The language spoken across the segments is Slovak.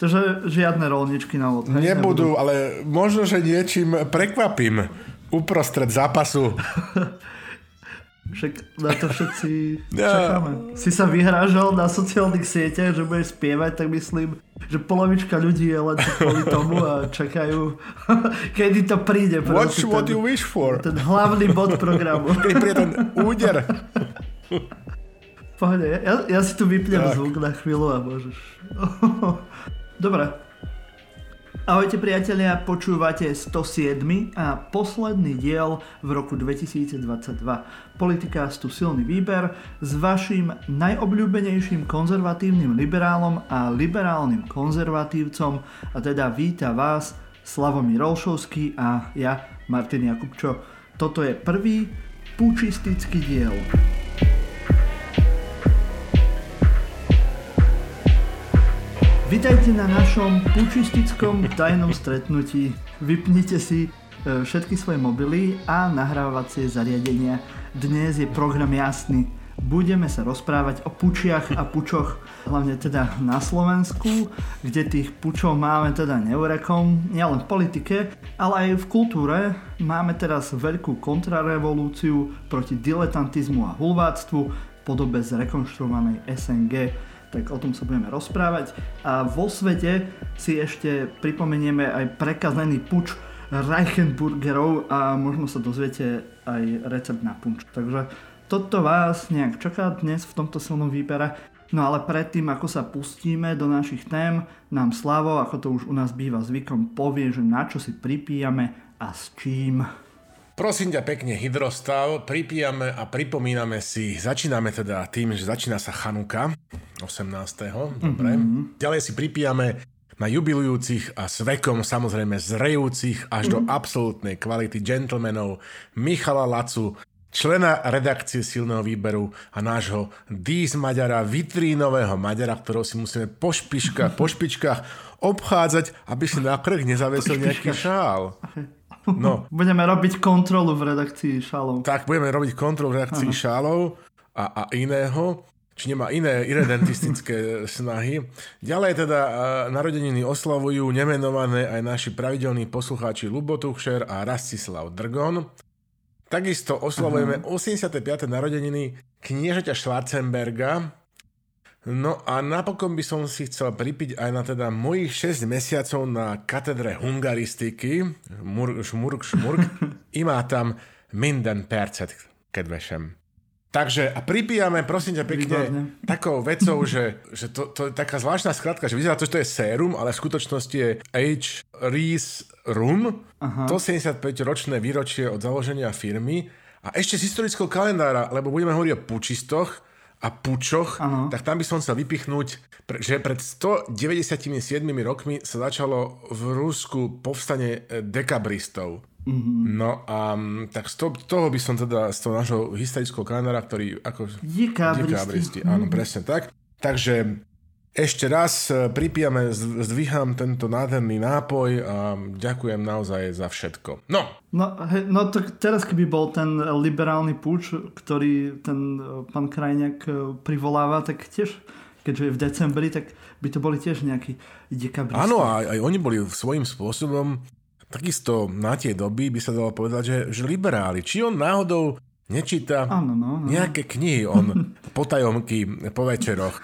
Takže žiadne rolničky na lot. Nebudú, nebudú, ale možno, že niečím prekvapím uprostred zápasu. Však na to všetci čakáme. Si sa vyhrážal na sociálnych sieťach, že budeš spievať, tak myslím, že polovička ľudí je len kvôli tomu a čakajú, kedy to príde. Watch what ten, you wish for. Ten hlavný bod programu. Kedy príde ten úder. Pohode, ja, ja si tu vypnem tak. zvuk na chvíľu a môžeš. Dobre, Ahojte priatelia, počúvate 107. a posledný diel v roku 2022. Politikástu Silný výber s vašim najobľúbenejším konzervatívnym liberálom a liberálnym konzervatívcom a teda víta vás Slavomír Rolšovský a ja Martin Jakubčo. Toto je prvý pučistický diel. Vitajte na našom pučistickom tajnom stretnutí. Vypnite si e, všetky svoje mobily a nahrávacie zariadenia. Dnes je program jasný. Budeme sa rozprávať o pučiach a pučoch, hlavne teda na Slovensku, kde tých pučov máme teda neurekom, nielen v politike, ale aj v kultúre. Máme teraz veľkú kontrarevolúciu proti diletantizmu a hulváctvu v podobe zrekonštruovanej SNG tak o tom sa budeme rozprávať. A vo svete si ešte pripomenieme aj prekazený puč Reichenburgerov a možno sa dozviete aj recept na punč. Takže toto vás nejak čaká dnes v tomto silnom výbere. No ale predtým, ako sa pustíme do našich tém, nám Slavo, ako to už u nás býva zvykom, povie, že na čo si pripíjame a s čím. Prosím ťa pekne, hydrostav, pripíjame a pripomíname si, začíname teda tým, že začína sa Chanuka 18. Dobre. Mm-hmm. Ďalej si pripíjame na jubilujúcich a s vekom samozrejme zrejúcich až mm-hmm. do absolútnej kvality gentlemanov Michala Lacu, člena redakcie silného výberu a nášho Dís Maďara, vitrínového Maďara, ktorého si musíme po špičkách, po špičkách obchádzať, aby si na krk nezavesil nejaký šál. No. budeme robiť kontrolu v redakcii šálov. Tak, budeme robiť kontrolu v redakcii Aha. šálov a, a iného či nemá iné irredentistické snahy. Ďalej teda narodeniny oslavujú nemenované aj naši pravidelní poslucháči Lubo Tuchšer a Rastislav Drgon. Takisto oslavujeme uh-huh. 85. narodeniny kniežaťa Schwarzenberga, No a napokon by som si chcel pripiť aj na teda mojich 6 mesiacov na katedre hungaristiky, šmurk, šmurk, šmurk, i má tam minden percet, kedvešem. Takže a pripíjame, prosím ťa pekne, Výborné. takou vecou, že, že to, to je taká zvláštna skratka, že vyzerá to, že to je sérum, ale v skutočnosti je H. Rees Rum, Aha. 175-ročné výročie od založenia firmy a ešte z historického kalendára, lebo budeme hovoriť o pučistoch, a pučoch, ano. tak tam by som chcel vypichnúť, že pred 197 rokmi sa začalo v Rusku povstanie e, dekabristov. Mm-hmm. No a tak z toho, toho by som teda z toho nášho historického kalendára, ktorý ako... Dekabristi. Dekabristi, áno, mm-hmm. presne tak. Takže ešte raz e, pripijame, zdvíham tento nádherný nápoj a ďakujem naozaj za všetko. No. No, he, no tak teraz keby bol ten liberálny púč, ktorý ten e, pán Krajňák e, privoláva, tak tiež, keďže je v decembri, tak by to boli tiež nejakí dekabristi. Áno, aj, aj oni boli svojím spôsobom takisto na tie doby by sa dalo povedať, že, že liberáli. Či on náhodou nečíta ano, no, no. nejaké knihy on potajomky po večeroch.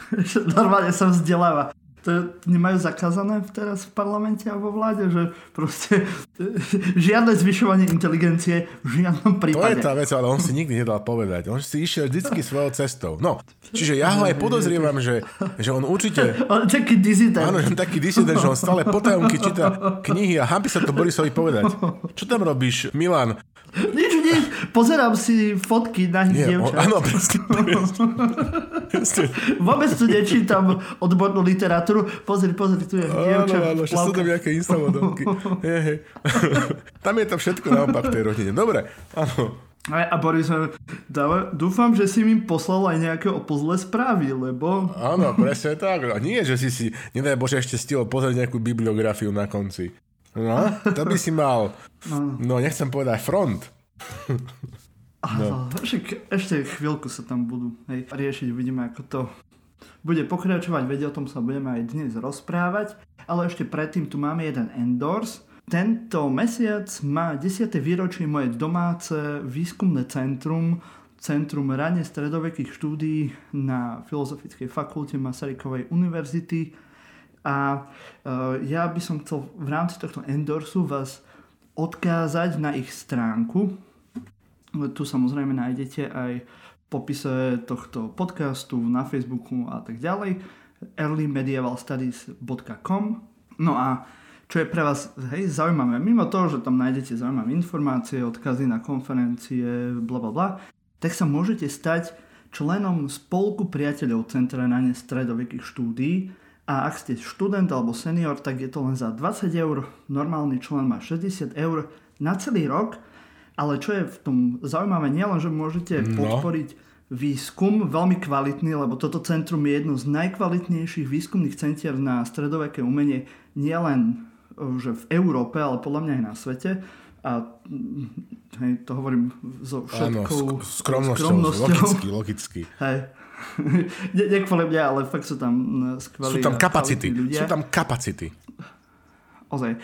Normálne sa vzdeláva. To nemajú zakázané teraz v parlamente a vo vláde, že proste žiadne zvyšovanie inteligencie v žiadnom prípade. To je tá vec, ale on si nikdy nedal povedať. On si išiel vždy svojou cestou. No, čiže ja ho aj podozrievam, že, že on určite... On taký disident. Áno, že on taký disident, že on stále potajomky číta knihy a hampi sa to Borisovi povedať. Čo tam robíš, Milan? Nič, nič. Pozerám si fotky na nich dievčat. Áno, presne. Vôbec tu nečítam odbornú literatúru. Pozri, pozri, tu je dievča. Áno, áno, sú tam nejaké instavodovky. Tam je to všetko naopak tej rodine. Dobre, áno. A, a Boris, dáva, dúfam, že si mi poslal aj nejaké opozlé správy, lebo... Áno, presne tak. A nie, že si si, nedaj Bože, ešte stihol pozrieť nejakú bibliografiu na konci. No, to by si mal, no, no nechcem povedať front. No. Však ešte chvíľku sa tam budú hej, riešiť, uvidíme, ako to bude pokračovať, veď o tom sa budeme aj dnes rozprávať, ale ešte predtým tu máme jeden endorse. Tento mesiac má 10. výročie moje domáce výskumné centrum, Centrum rane stredovekých štúdií na Filozofickej fakulte Masarykovej univerzity. A e, ja by som chcel v rámci tohto endorsu vás odkázať na ich stránku. Tu samozrejme nájdete aj v popise tohto podcastu na Facebooku a tak ďalej. earlymedievalstudies.com No a čo je pre vás hej, zaujímavé, mimo toho, že tam nájdete zaujímavé informácie, odkazy na konferencie, bla bla bla, tak sa môžete stať členom spolku priateľov Centra na stredovekých štúdií a ak ste študent alebo senior, tak je to len za 20 eur, normálny člen má 60 eur na celý rok, ale čo je v tom zaujímavé, nielen, že môžete no. podporiť výskum, veľmi kvalitný, lebo toto centrum je jedno z najkvalitnejších výskumných centier na stredoveké umenie nielen že v Európe, ale podľa mňa aj na svete a hej, to hovorím so všetkou Áno, skromnosťou, skromnosťou. logicky, logicky. Hej. ne, nekvôli mňa, ale fakt sú tam e, skvelí Sú tam kapacity, ľudia. sú tam kapacity. Ozaj.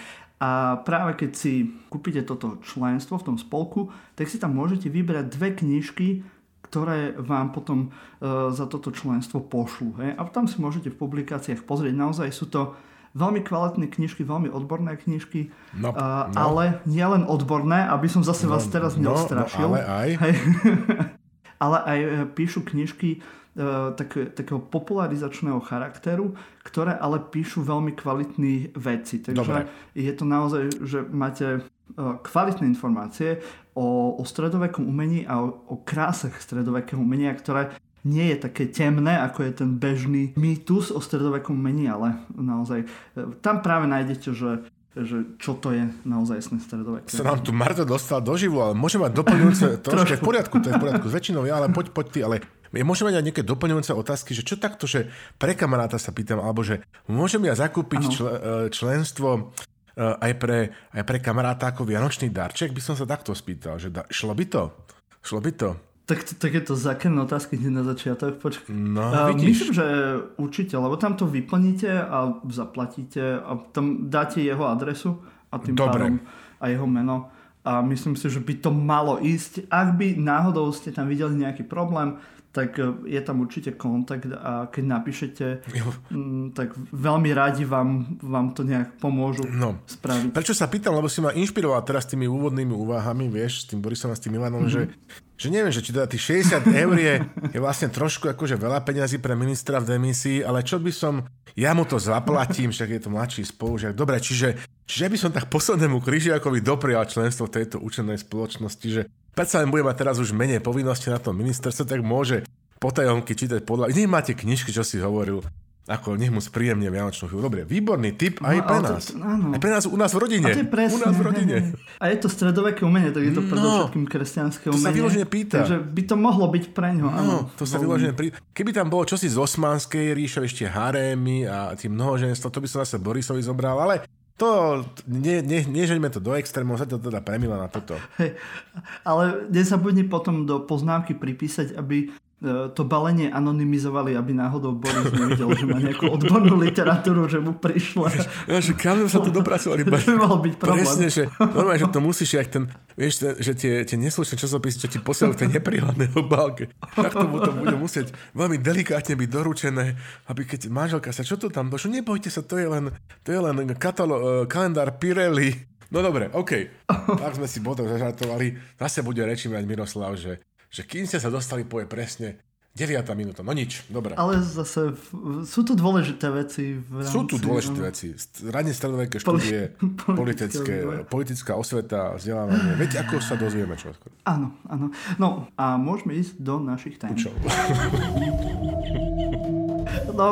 A práve keď si kúpite toto členstvo v tom spolku, tak si tam môžete vybrať dve knižky, ktoré vám potom uh, za toto členstvo pošlu. Hej? A tam si môžete v publikáciách pozrieť. Naozaj sú to veľmi kvalitné knižky, veľmi odborné knižky, no, uh, no. ale nielen odborné, aby som zase no, vás teraz no, neostrašil. No, ale aj. Hej. ale aj e, píšu knižky uh, tak, takého popularizačného charakteru, ktoré ale píšu veľmi kvalitné veci. Takže Dobre. je to naozaj, že máte uh, kvalitné informácie o, o stredovekom umení a o, o krásach stredovekého umenia, ktoré nie je také temné, ako je ten bežný mýtus o stredovekom umení, ale naozaj e, tam práve nájdete, že že čo to je naozaj jasné stredoveké. Sa nám tu Marto dostal do živu, ale môže mať doplňujúce, trošku v poriadku, to je v poriadku s väčšinou ja, ale poď, poď ty, ale môžeme mať aj nejaké doplňujúce otázky, že čo takto, že pre kamaráta sa pýtam, alebo že môžem ja zakúpiť čl, e, členstvo e, aj pre, aj pre kamaráta ako vianočný darček, by som sa takto spýtal, že da, šlo by to? Šlo by to? Tak, tak je to zákerné otázky hneď na začiatok. Počkaj. No, uh, myslím, že určite, lebo tam to vyplníte a zaplatíte a tam dáte jeho adresu a tým Dobre. pádom a jeho meno. A myslím si, že by to malo ísť. Ak by náhodou ste tam videli nejaký problém, tak e, je tam určite kontakt a keď napíšete, tak veľmi radi vám, vám to nejak pomôžu no. spraviť. Prečo sa pýtam, lebo si ma inšpiroval teraz tými úvodnými úvahami, vieš, s tým Borisom a s tým Milanom, mm-hmm. že, že neviem, že či teda tých 60 eur je, je vlastne trošku akože veľa peňazí pre ministra v demisii, ale čo by som, ja mu to zaplatím, však je to mladší spolužiak. Dobre, čiže, čiže by som tak poslednému križiakovi doprial členstvo tejto učenej spoločnosti, že predsa len bude mať teraz už menej povinnosti na tom ministerstve, tak môže potajomky čítať podľa... Nie máte knižky, čo si hovoril. Ako nech mu spríjemne Vianočnú chvíľu. Dobre, výborný tip aj no, pre nás. To, áno. Aj pre nás u nás v rodine. A to je presne, u nás v rodine. A je to stredoveké umenie, tak je to no, predovšetkým kresťanské umenie. To sa vyložene pýta. Takže by to mohlo byť pre ňo. No, áno, to sa vyložene pýta. Keby tam bolo čosi z osmanskej ríše, ešte harémy a tie mnohoženstvo, to by som zase Borisovi zobral, ale to, nie, nie, nežeňme to do extrémov, sa to teda premila na toto. Hey, ale nezabudni potom do poznámky pripísať, aby to balenie anonymizovali, aby náhodou Boris nevidel, že má nejakú odbornú literatúru, že mu prišla. Ja, že kam sa to dopracovali? To by mal byť problém. Presne, že, normálne, že to musíš, jak ten, vieš, že tie, tie neslušné časopisy, čo ti posielajú v tej neprihľadnej obálke, tak to, to bude musieť veľmi delikátne byť doručené, aby keď manželka sa, čo to tam došlo, nebojte sa, to je len, to je len katalo, kalendár Pirelli. No dobre, OK. Tak sme si potom zažartovali. Zase bude reči mať Miroslav, že, že kým ste sa dostali, povie presne 9. minúta, no nič, dobre. Ale zase sú tu dôležité veci. V rámci, sú tu dôležité no. veci. Radne stredoveké štúdie, politické, politická osveta, vzdelávanie. Veď ako sa dozvieme čo skôr. Áno, áno. No a môžeme ísť do našich tém. No,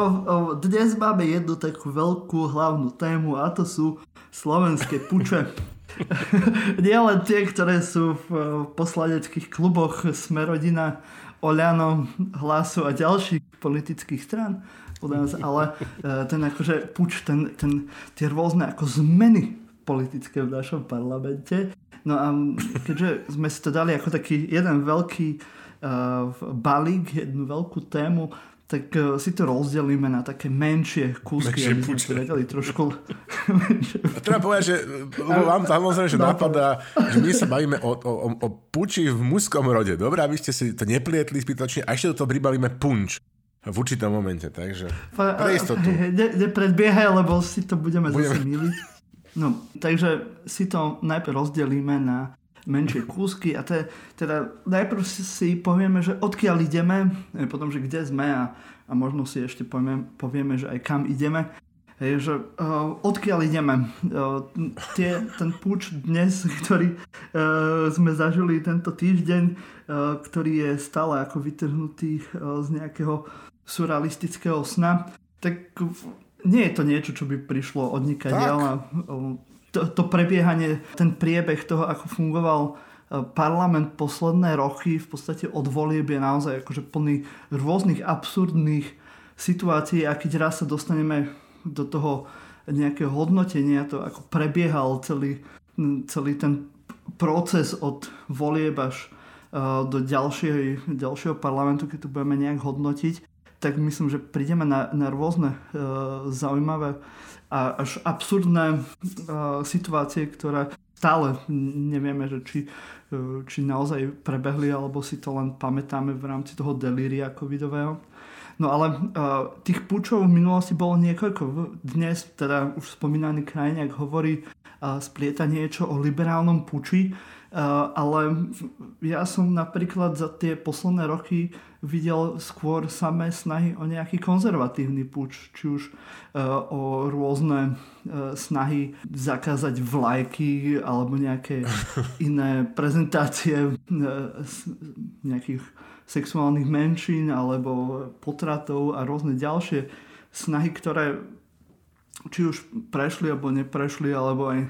dnes máme jednu takú veľkú hlavnú tému a to sú slovenské puče. Nie len tie, ktoré sú v poslaneckých kluboch Smerodina, Oľano, Hlasu a ďalších politických stran, ale e, ten akože puč, ten, ten, tie rôzne ako zmeny politické v našom parlamente. No a keďže sme si to dali ako taký jeden veľký uh, balík, jednu veľkú tému, tak uh, si to rozdelíme na také menšie kúsky, menšie aby sme si vedeli trošku... A treba povedať, že lebo vám samozrejme, že napadá, že my sa bavíme o, o, o puči v mužskom rode. Dobre, aby ste si to neplietli zbytočne a ešte do toho pribalíme punč v určitom momente, takže pre istotu. Ne, nepredbiehaj, lebo si to budeme, budeme. zase miliť. No, takže si to najprv rozdelíme na menšie kúsky a te, teda najprv si povieme, že odkiaľ ideme, potom, že kde sme a, a možno si ešte povieme, povieme, že aj kam ideme. Hej, že uh, odkiaľ ideme. Uh, tie, ten púč dnes, ktorý uh, sme zažili tento týždeň, uh, ktorý je stále ako vytrhnutý uh, z nejakého surrealistického sna, tak nie je to niečo, čo by prišlo od nikadeľa. To, to prebiehanie, ten priebeh toho, ako fungoval e, parlament posledné roky, v podstate od volieb je naozaj akože plný rôznych absurdných situácií a keď raz sa dostaneme do toho nejakého hodnotenia, to ako prebiehal celý, celý ten proces od volieb až uh, do ďalšieho, ďalšieho parlamentu, keď to budeme nejak hodnotiť, tak myslím, že prídeme na, na rôzne uh, zaujímavé až absurdné uh, situácie, ktoré stále nevieme, že či, uh, či naozaj prebehli, alebo si to len pamätáme v rámci toho delíria covidového. No ale uh, tých púčov v minulosti bolo niekoľko. Dnes teda už spomínaný krajiniak hovorí, uh, splieta niečo o liberálnom puči, uh, ale ja som napríklad za tie posledné roky videl skôr samé snahy o nejaký konzervatívny puč, či už uh, o rôzne uh, snahy zakázať vlajky alebo nejaké iné prezentácie uh, nejakých sexuálnych menšín alebo potratov a rôzne ďalšie snahy, ktoré či už prešli alebo neprešli, alebo aj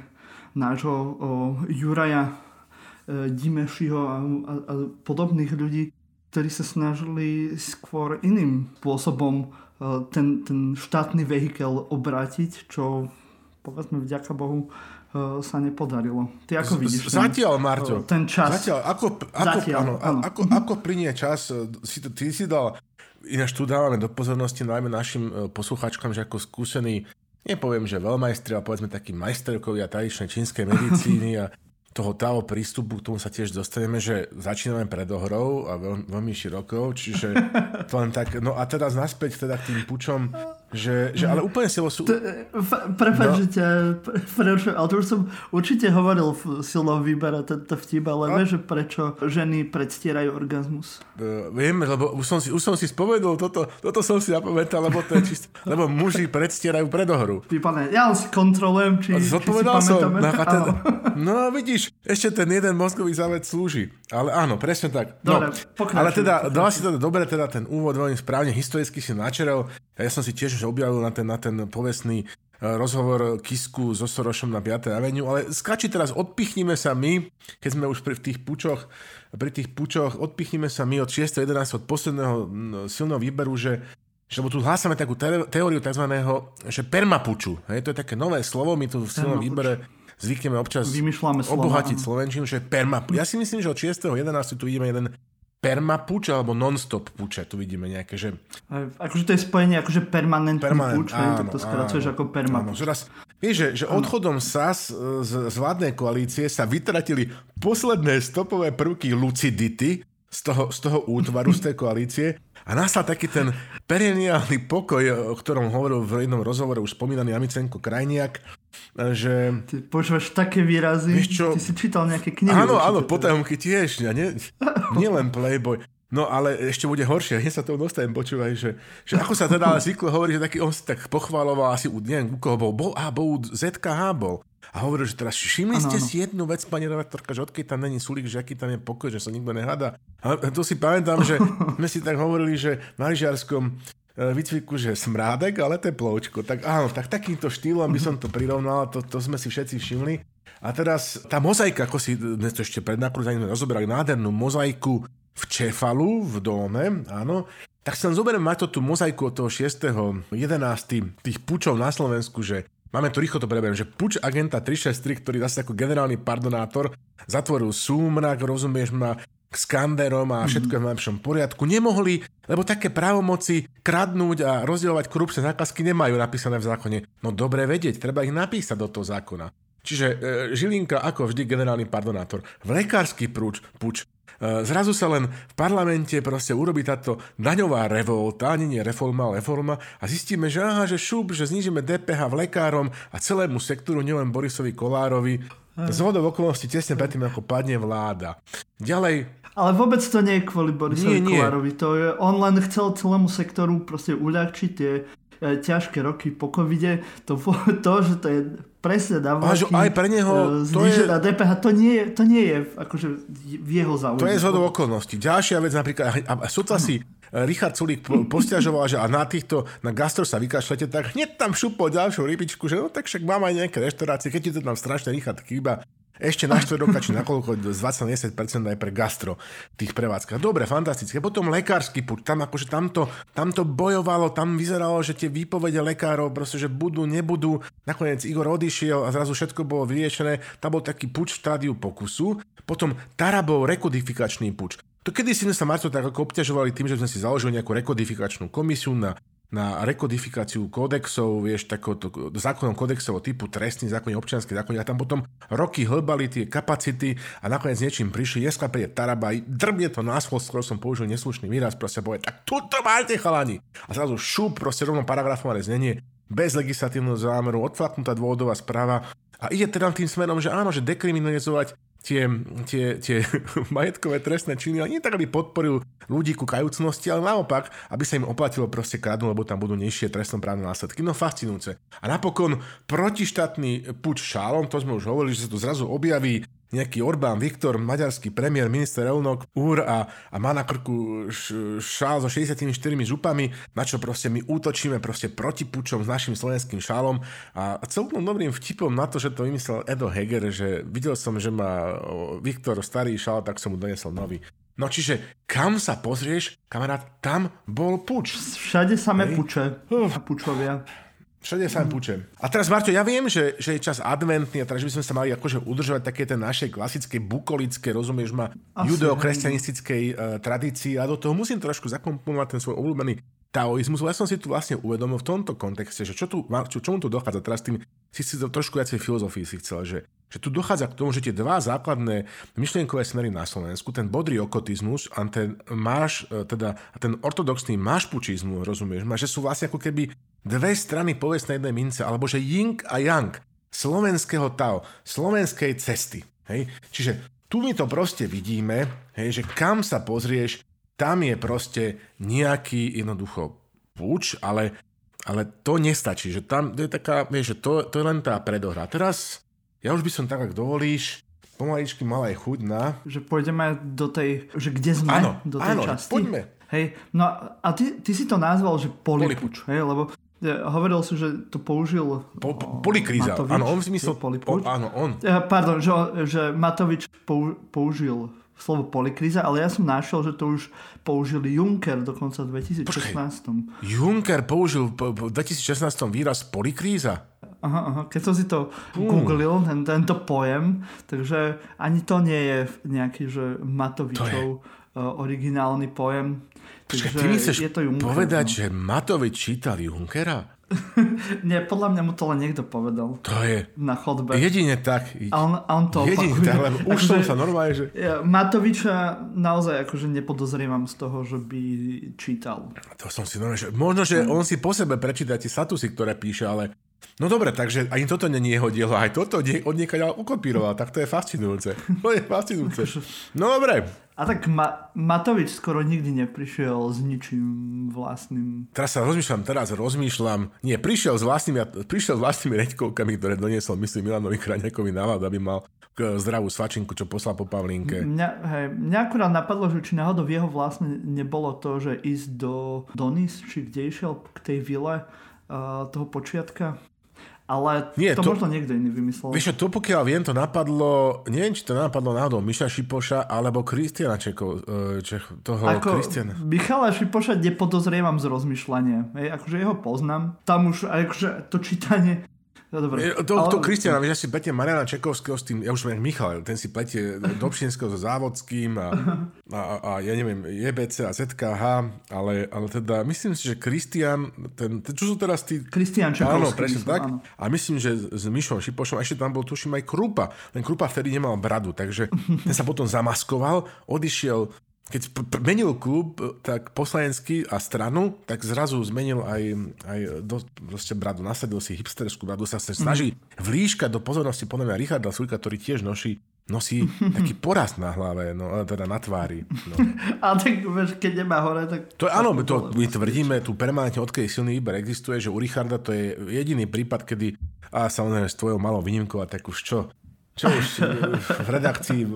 nášho o, Juraja e, Dimešiho a, a, a podobných ľudí ktorí sa snažili skôr iným spôsobom e, ten, ten štátny vehikel obrátiť, čo povedzme vďaka Bohu e, sa nepodarilo. Ty ako vidíš? Zatiaľ, ten, Marťo. Ten čas. Zatiaľ, ako, ako, Zatiaľ, áno, áno. Ako, ako plinie čas, e, si to, ty si dal, ináč tu dávame do pozornosti najmä našim poslucháčkam, že ako skúsený nepoviem, že veľmajstri, ale povedzme takí majsterkovia tradičnej čínskej medicíny a toho távo prístupu, k tomu sa tiež dostaneme, že začíname predohrou a veľ, veľmi širokou, čiže to len tak, no a teraz naspäť teda k tým pučom, že, že ale úplne si sú... Prepač, no. že ťa prerušujem, ale to už som určite hovoril v silnom výbere tento vtip, ale no. vieš, že prečo ženy predstierajú orgazmus? Uh, viem, lebo už som si, už som si spovedol, toto, toto som si zapamätal, lebo to je čisto, lebo muži predstierajú predohru. Výpadne, ja si kontrolujem, či, či si pamätáme. No, ten, no vidíš, ešte ten jeden mozgový záved slúži. Ale áno, presne tak. No, dobre, ale teda, dala si teda dobre teda ten úvod veľmi správne, historicky si načerel. Ja som si tiež objavil na ten, na ten povestný e, rozhovor Kisku so Sorošom na 5. Avenue, ale skači teraz, odpichnime sa my, keď sme už pri tých pučoch, pri tých pučoch, odpichnime sa my od 6.11. od posledného silného výberu, že že tu hlásame takú teóriu tzv. že permapuču. Hej, to je také nové slovo, my tu v silnom výbere zvykneme občas obohatiť slovenčinu, že permapuč. Ja si myslím, že od 6.11. tu vidíme jeden permapuč alebo non-stop puče, tu vidíme nejaké, že... Akože to je spojenie akože permanentný Permanent, puč, áno, tak to skracuješ ako permapuč. Áno, raz, vieš, že, že odchodom SAS z, z vládnej koalície sa vytratili posledné stopové prvky lucidity z toho, z toho útvaru, z tej koalície a nastal taký ten pereniálny pokoj, o ktorom hovoril v jednom rozhovore už spomínaný Amicenko Krajniak, že... Ty počúvaš také výrazy, vieš čo? ty si čítal nejaké knihy. Áno, áno, potajomky tiež, nie, nie len Playboy. No ale ešte bude horšie, hneď sa tomu dostanem, počúvaj, že, že ako sa teda zvyklo hovoriť, že taký on si tak pochvaloval asi, neviem, u koho bol, bol, a bol ZKH bol. A hovoril, že teraz všimli ste ano, si jednu vec, pani redaktorka, že odkedy tam není Sulík, že aký tam je pokoj, že sa nikto nehada. A to si pamätám, že sme si tak hovorili, že na lyžiarskom E, výcviku, že smrádek, ale teploučko. Tak áno, tak takýmto štýlom by som to prirovnal, to, to sme si všetci všimli. A teraz tá mozaika, ako si dnes to ešte pred nakrúcaním rozoberali, nádhernú mozaiku v Čefalu, v dome, áno, tak sa zoberiem mať to tú mozaiku od toho 6. 11. tých pučov na Slovensku, že Máme tu rýchlo to preberiem, že puč agenta 363, ktorý zase ako generálny pardonátor zatvoril súmrak, rozumieš ma, k skanderom a všetko je v najlepšom poriadku. Nemohli, lebo také právomoci kradnúť a rozdielovať korupčné zákazky nemajú napísané v zákone. No dobre vedieť, treba ich napísať do toho zákona. Čiže e, Žilinka, ako vždy, generálny pardonátor. V lekársky prúč, puč. E, zrazu sa len v parlamente proste urobí táto daňová revolta, ani nie reforma, ale reforma a zistíme, že aha, že šup, že znižíme DPH v lekárom a celému sektoru, nielen Borisovi Kolárovi, z hodou okolností tesne predtým, ako padne vláda. Ďalej, ale vôbec to nie je kvôli Borisovi nie, nie. Kolárovi. To je, on len chcel celému sektoru proste uľahčiť tie e, ťažké roky po covide. To, to že to je presne dávky, aj pre neho e, to je... DPH, to nie, je, to nie je akože v jeho záujme. To je zhodou okolností. Ďalšia vec napríklad, a, a sotva si Richard Sulík postiažoval, že a na týchto, na gastro sa vykašľate, tak hneď tam šupo ďalšiu rybičku, že no tak však mám aj nejaké reštaurácie, keď ti to tam strašne Richard chýba, ešte na roka, či nakoľko z 20 aj pre gastro tých prevádzkach. Dobre, fantastické. Potom lekársky púť, tam akože tamto, tamto bojovalo, tam vyzeralo, že tie výpovede lekárov proste, že budú, nebudú. Nakoniec Igor odišiel a zrazu všetko bolo vyriešené. Tam bol taký puč v štádiu pokusu. Potom Tarabov rekodifikačný puč. To kedy si sme sa Marto tak ako obťažovali tým, že sme si založili nejakú rekodifikačnú komisiu na na rekodifikáciu kódexov, vieš, takoto zákonom kódexov typu trestný zákon, občianský zákon a tam potom roky hlbali tie kapacity a nakoniec niečím prišli. Dneska príde Taraba, drbne to na schôd, skoro som použil neslušný výraz, proste povie, tak tuto máte chalani. A zrazu šup, proste rovno paragrafované znenie, bez legislatívneho zámeru, odflaknutá dôvodová správa a ide teda tým smerom, že áno, že dekriminalizovať tie, tie, tie majetkové trestné činy, ale nie tak, aby podporil ľudí ku kajúcnosti, ale naopak, aby sa im oplatilo proste kradnúť, lebo tam budú nižšie trestnoprávne následky. No fascinujúce. A napokon protištátny puč šálom, to sme už hovorili, že sa tu zrazu objaví nejaký Orbán Viktor, maďarský premiér, minister Elnok, Úr a, a má na krku šál so 64 župami, na čo proste my útočíme proste proti pučom s našim slovenským šálom a celkom dobrým vtipom na to, že to vymyslel Edo Heger, že videl som, že má Viktor starý šál, tak som mu donesol nový. No čiže kam sa pozrieš, kamarát, tam bol puč. Všade samé puče a pučovia. Všade sa púčem. A teraz, Marťo, ja viem, že, že je čas adventný a teraz by sme sa mali akože udržovať také ten našej klasickej bukolické, rozumieš ma, judeokresťanistickej uh, tradícii a do toho musím trošku zakomponovať ten svoj obľúbený taoizmus. Ja som si tu vlastne uvedomil v tomto kontexte, že čo tu, čo, čomu tu dochádza teraz tým, si si to trošku viacej filozofii si chcel, že, že tu dochádza k tomu, že tie dva základné myšlienkové smery na Slovensku, ten bodrý okotizmus a ten máš, e, teda ten ortodoxný mášpučizmus, rozumieš že sú vlastne ako keby dve strany povestnej jednej mince, alebo že ying a yang slovenského Tao, slovenskej cesty. Hej? Čiže tu my to proste vidíme, hej, že kam sa pozrieš, tam je proste nejaký jednoducho púč, ale, ale to nestačí, že tam je taká, vieš, že to, to je len tá predohra. Teraz, ja už by som tak, ak dovolíš, pomaličky mal aj chuť na... Že pôjdeme do tej, že kde sme, áno, do tej áno, časti. poďme. Hej, no a ty, ty si to nazval, že polipuč, hej, lebo Hovoril si, že to použil po, po, Polikríza, Matovič, áno, on si myslel... Po, áno, on. Pardon, že, že Matovič použil slovo polikríza, ale ja som našiel, že to už použil Juncker dokonca v 2016. Počkej, Juncker použil v 2016 výraz polikríza? Aha, aha, keď som si to mm. googlil, ten, tento pojem, takže ani to nie je nejaký, že Matovičov uh, originálny pojem. Počkaj, ty chceš je to Juncker, povedať, no. že Matovič čítal Junkera? Nie, podľa mňa mu to len niekto povedal. To je. Na chodbe. Jedine tak. A on, a on to Jedine opakuje. tak, lebo už som sa normálne, že... Matoviča naozaj akože nepodozrievam z toho, že by čítal. To som si normálne, že možno, že on si po sebe prečíta tie statusy, ktoré píše, ale No dobre, takže ani toto není jeho dielo, aj toto od niekaľa ukopíroval, tak to je fascinujúce. To je fascinujúce. No dobre. A tak Ma- Matovič skoro nikdy neprišiel s ničím vlastným. Teraz sa rozmýšľam, teraz rozmýšľam. Nie, prišiel s vlastnými, prišiel s vlastnými reďkovkami, ktoré doniesol, myslím, Milanovi Kraňakovi na aby mal zdravú svačinku, čo poslal po Pavlínke. Mňa, hej, mňa akurát napadlo, že či náhodou v jeho vlastne nebolo to, že ísť do Donis, či kde išiel k tej vile uh, toho počiatka ale Nie, to, to možno niekto iný vymyslel. Vieš to pokiaľ viem, to napadlo, neviem, či to napadlo náhodou Miša Šipoša alebo Kristiana Čeko, e, Čech, toho Ako Kristiana. Michala Šipoša nepodozrievam z rozmýšľania. Hej, akože jeho poznám. Tam už akože to čítanie No, dobre. To, to ale... Kristiana, vieš, ja si pletie Mariana Čekovského s tým, ja už som Michal, ten si pletie Dobšinského so Závodským a, a, a, ja neviem, JBC a ZKH, ale, ale teda myslím si, že Kristian, ten, ten, čo sú teraz tí... Kristian Čekovský. Áno, presne tak. Áno. A myslím, že s Mišom Šipošom, ešte tam bol, tuším, aj Krupa. Ten Krupa vtedy nemal bradu, takže ten sa potom zamaskoval, odišiel keď menil klub, tak poslanecký a stranu, tak zrazu zmenil aj, aj do, proste bradu, nasadil si hipsterskú bradu, sa sa snaží mm. vlíškať do pozornosti podľa mňa Richarda Sulika, ktorý tiež nosí, nosí taký porast na hlave, no, teda na tvári. No. A tak vieš, keď nemá hore, tak... To, áno, my, to, my tvrdíme tu permanentne, odkedy silný výber existuje, že u Richarda to je jediný prípad, kedy a samozrejme s tvojou malou výnimkou a tak už čo, čo už v redakcii e,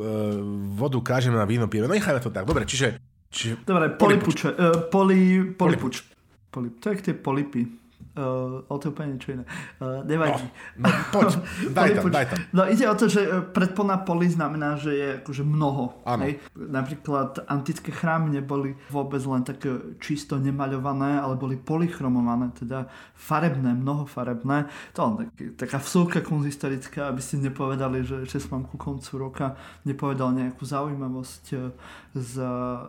vodu kážeme na víno pijeme. No nechajme to tak. Dobre, čiže... čiže Dobre, polipuč. Uh, poli, polipuč. Polip. To je tie polipy. Uh, ale to je úplne niečo iné. Uh, nevadí. No, no poď, daj tam, daj tam. No ide o to, že e, predpona poli znamená, že je akože mnoho. Hej? Napríklad antické chrámy neboli vôbec len také čisto nemaľované, ale boli polychromované, teda farebné, mnohofarebné. To len tak, taká vsúka konzistorická, aby ste nepovedali, že, že som vám ku koncu roka nepovedal nejakú zaujímavosť z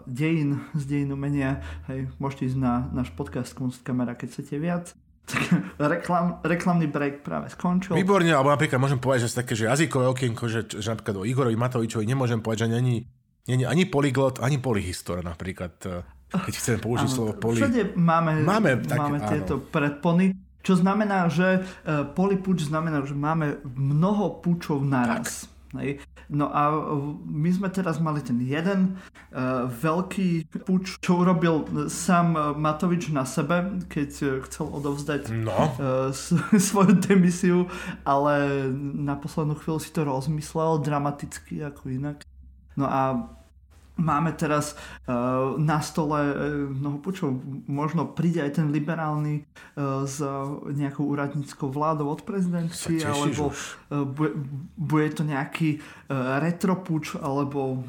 dejín, z dejín umenia. Hej, môžete ísť na náš podcast Kunstkamera, keď chcete viac. Reklam, reklamný break práve skončil. Výborne, alebo napríklad môžem povedať, že také, že jazykové okienko, že, že napríklad o Igorovi Matovičovi nemôžem povedať, že není, není ani polyglot, ani polyhistor napríklad, eh, keď chceme použiť áno, slovo poly. Všade máme, máme, tak, máme tieto predpony, čo znamená, že uh, polypuč znamená, že máme mnoho pučov naraz. Tak. Hej. No a my sme teraz mali ten jeden uh, veľký puč, čo urobil sám Matovič na sebe, keď e, chcel odovzdať no. uh, svoju demisiu, ale na poslednú chvíľu si to rozmyslel dramaticky ako inak. No a Máme teraz uh, na stole uh, mnoho počov. Možno príde aj ten liberálny uh, s nejakou úradníckou vládou od prezidentky, alebo uh, bude, bude to nejaký uh, retropuč alebo uh,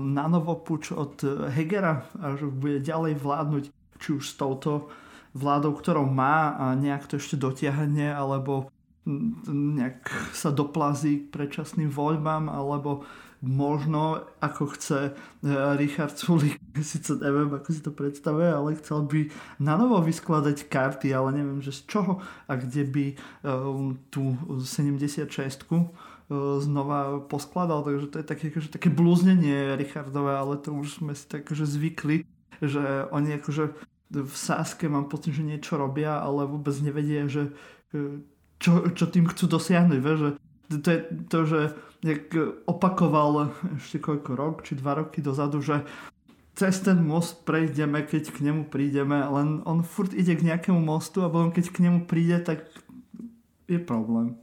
nanovopuč od Hegera a že bude ďalej vládnuť či už s touto vládou, ktorou má a nejak to ešte dotiahne, alebo nejak sa doplazí k predčasným voľbám, alebo možno ako chce e, Richard Sulik, síce neviem, ako si to predstavuje, ale chcel by na novo vyskladať karty, ale neviem, že z čoho a kde by um, tú 76 e, znova poskladal, takže to je také, akože, také blúznenie Richardové, ale to už sme si tak akože zvykli, že oni akože v Sáske mám pocit, že niečo robia, ale vôbec nevedia, že čo, čo tým chcú dosiahnuť, vie, že to je to, že jak opakoval ešte koľko rok, či dva roky dozadu, že cez ten most prejdeme, keď k nemu prídeme, len on furt ide k nejakému mostu a potom keď k nemu príde, tak je problém.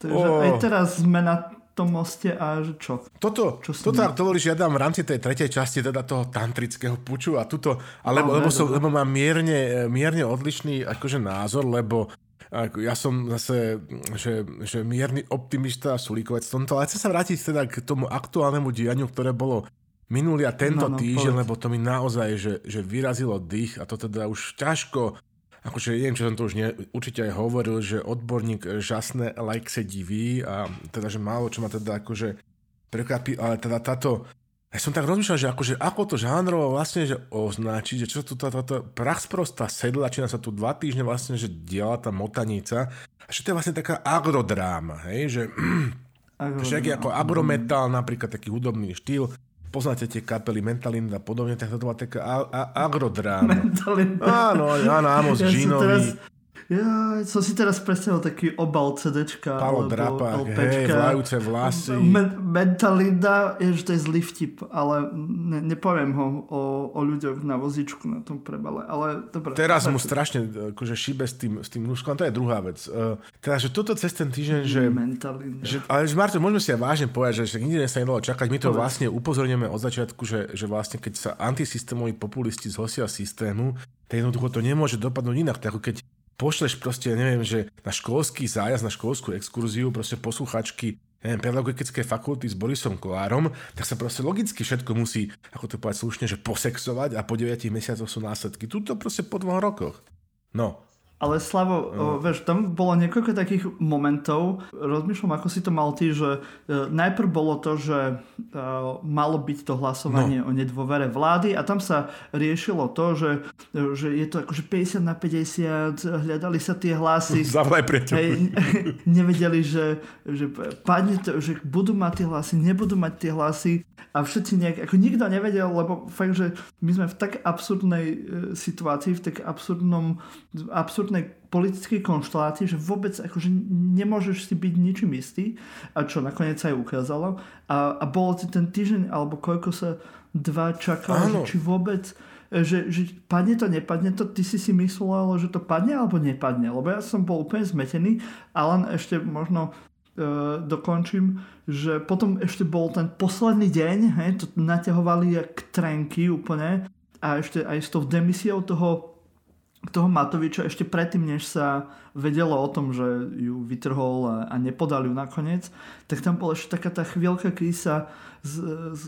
Takže oh. aj teraz sme na tom moste a že čo? Toto, čo toto ak dovolíš, ja dám v rámci tej tretej časti teda toho tantrického puču a tuto, alebo, no, lebo, som, lebo mám mierne, mierne odlišný akože názor, lebo ja som zase, že, že mierny optimista a sulíkovec v tomto, ale chcem sa vrátiť teda k tomu aktuálnemu dianiu, ktoré bolo minulý a tento no, no, týždeň, povedz. lebo to mi naozaj, že, že vyrazilo dých a to teda už ťažko, akože neviem, čo som to už ne, určite aj hovoril, že odborník žasné like sa diví a teda, že málo čo ma teda akože prekvapí, ale teda táto ja som tak rozmýšľal, že akože ako to žánrovo vlastne že označiť, že čo tu táto prachsprostá sedlačina sa tu dva týždne vlastne, že diala tá motanica a že to je vlastne taká agrodráma, hej, že však je ako agrometal, napríklad taký hudobný štýl, poznáte tie kapely Mentalin a podobne, tak to bola taká a- a- agrodráma. Mentalin. Áno, áno, Amos ja Ginovi. Teraz ja som si teraz predstavil taký obal CDčka Palo Drapa, hej, vlajúce vlasy. Men- Mentalinda je, že to je zlý vtip, ale ne- nepoviem ho o, o ľuďoch na vozičku na tom prebale, ale dobre. Teraz mu strašne akože šíbe s tým, s tým núškom, to je druhá vec. Uh, teda, že toto cez ten týždeň, že... Mentalinda. Že, ale Marto, môžeme si aj vážne povedať, že, že nikdy sa nedalo čakať. My to vlastne upozorňujeme od začiatku, že, že vlastne keď sa antisystémoví populisti zhosia systému, tak jednoducho to nemôže dopadnúť inak. Tak ako keď pošleš proste, neviem, že na školský zájazd, na školskú exkurziu, proste posluchačky neviem, pedagogické fakulty s Borisom Kolárom, tak sa proste logicky všetko musí, ako to povedať slušne, že posexovať a po 9 mesiacoch sú následky. Tuto proste po dvoch rokoch. No. Ale Slavo, no. vieš, tam bolo niekoľko takých momentov, rozmýšľam, ako si to mal ty, že uh, najprv bolo to, že uh, malo byť to hlasovanie no. o nedôvere vlády a tam sa riešilo to, že, že je to akože 50 na 50, hľadali sa tie hlasy. Zavolaj Hej, nevedeli, že, že padne to, že budú mať tie hlasy, nebudú mať tie hlasy a všetci nejak, ako nikto nevedel, lebo fakt, že my sme v tak absurdnej situácii, v tak absurdnom, absurd absurdnej politickej konštelácii, že vôbec akože nemôžeš si byť ničím istý. A čo nakoniec aj ukázalo. A, a bolo ti ten týždeň alebo koľko sa dva čakalo, že či vôbec že, že padne to, nepadne to, ty si si myslel, že to padne alebo nepadne, lebo ja som bol úplne zmetený a len ešte možno e, dokončím, že potom ešte bol ten posledný deň, hej, to naťahovali jak trenky úplne a ešte aj s tou demisiou toho toho Matoviča ešte predtým, než sa vedelo o tom, že ju vytrhol a, nepodal ju nakoniec, tak tam bola ešte taká tá chvíľka, kedy sa z, z,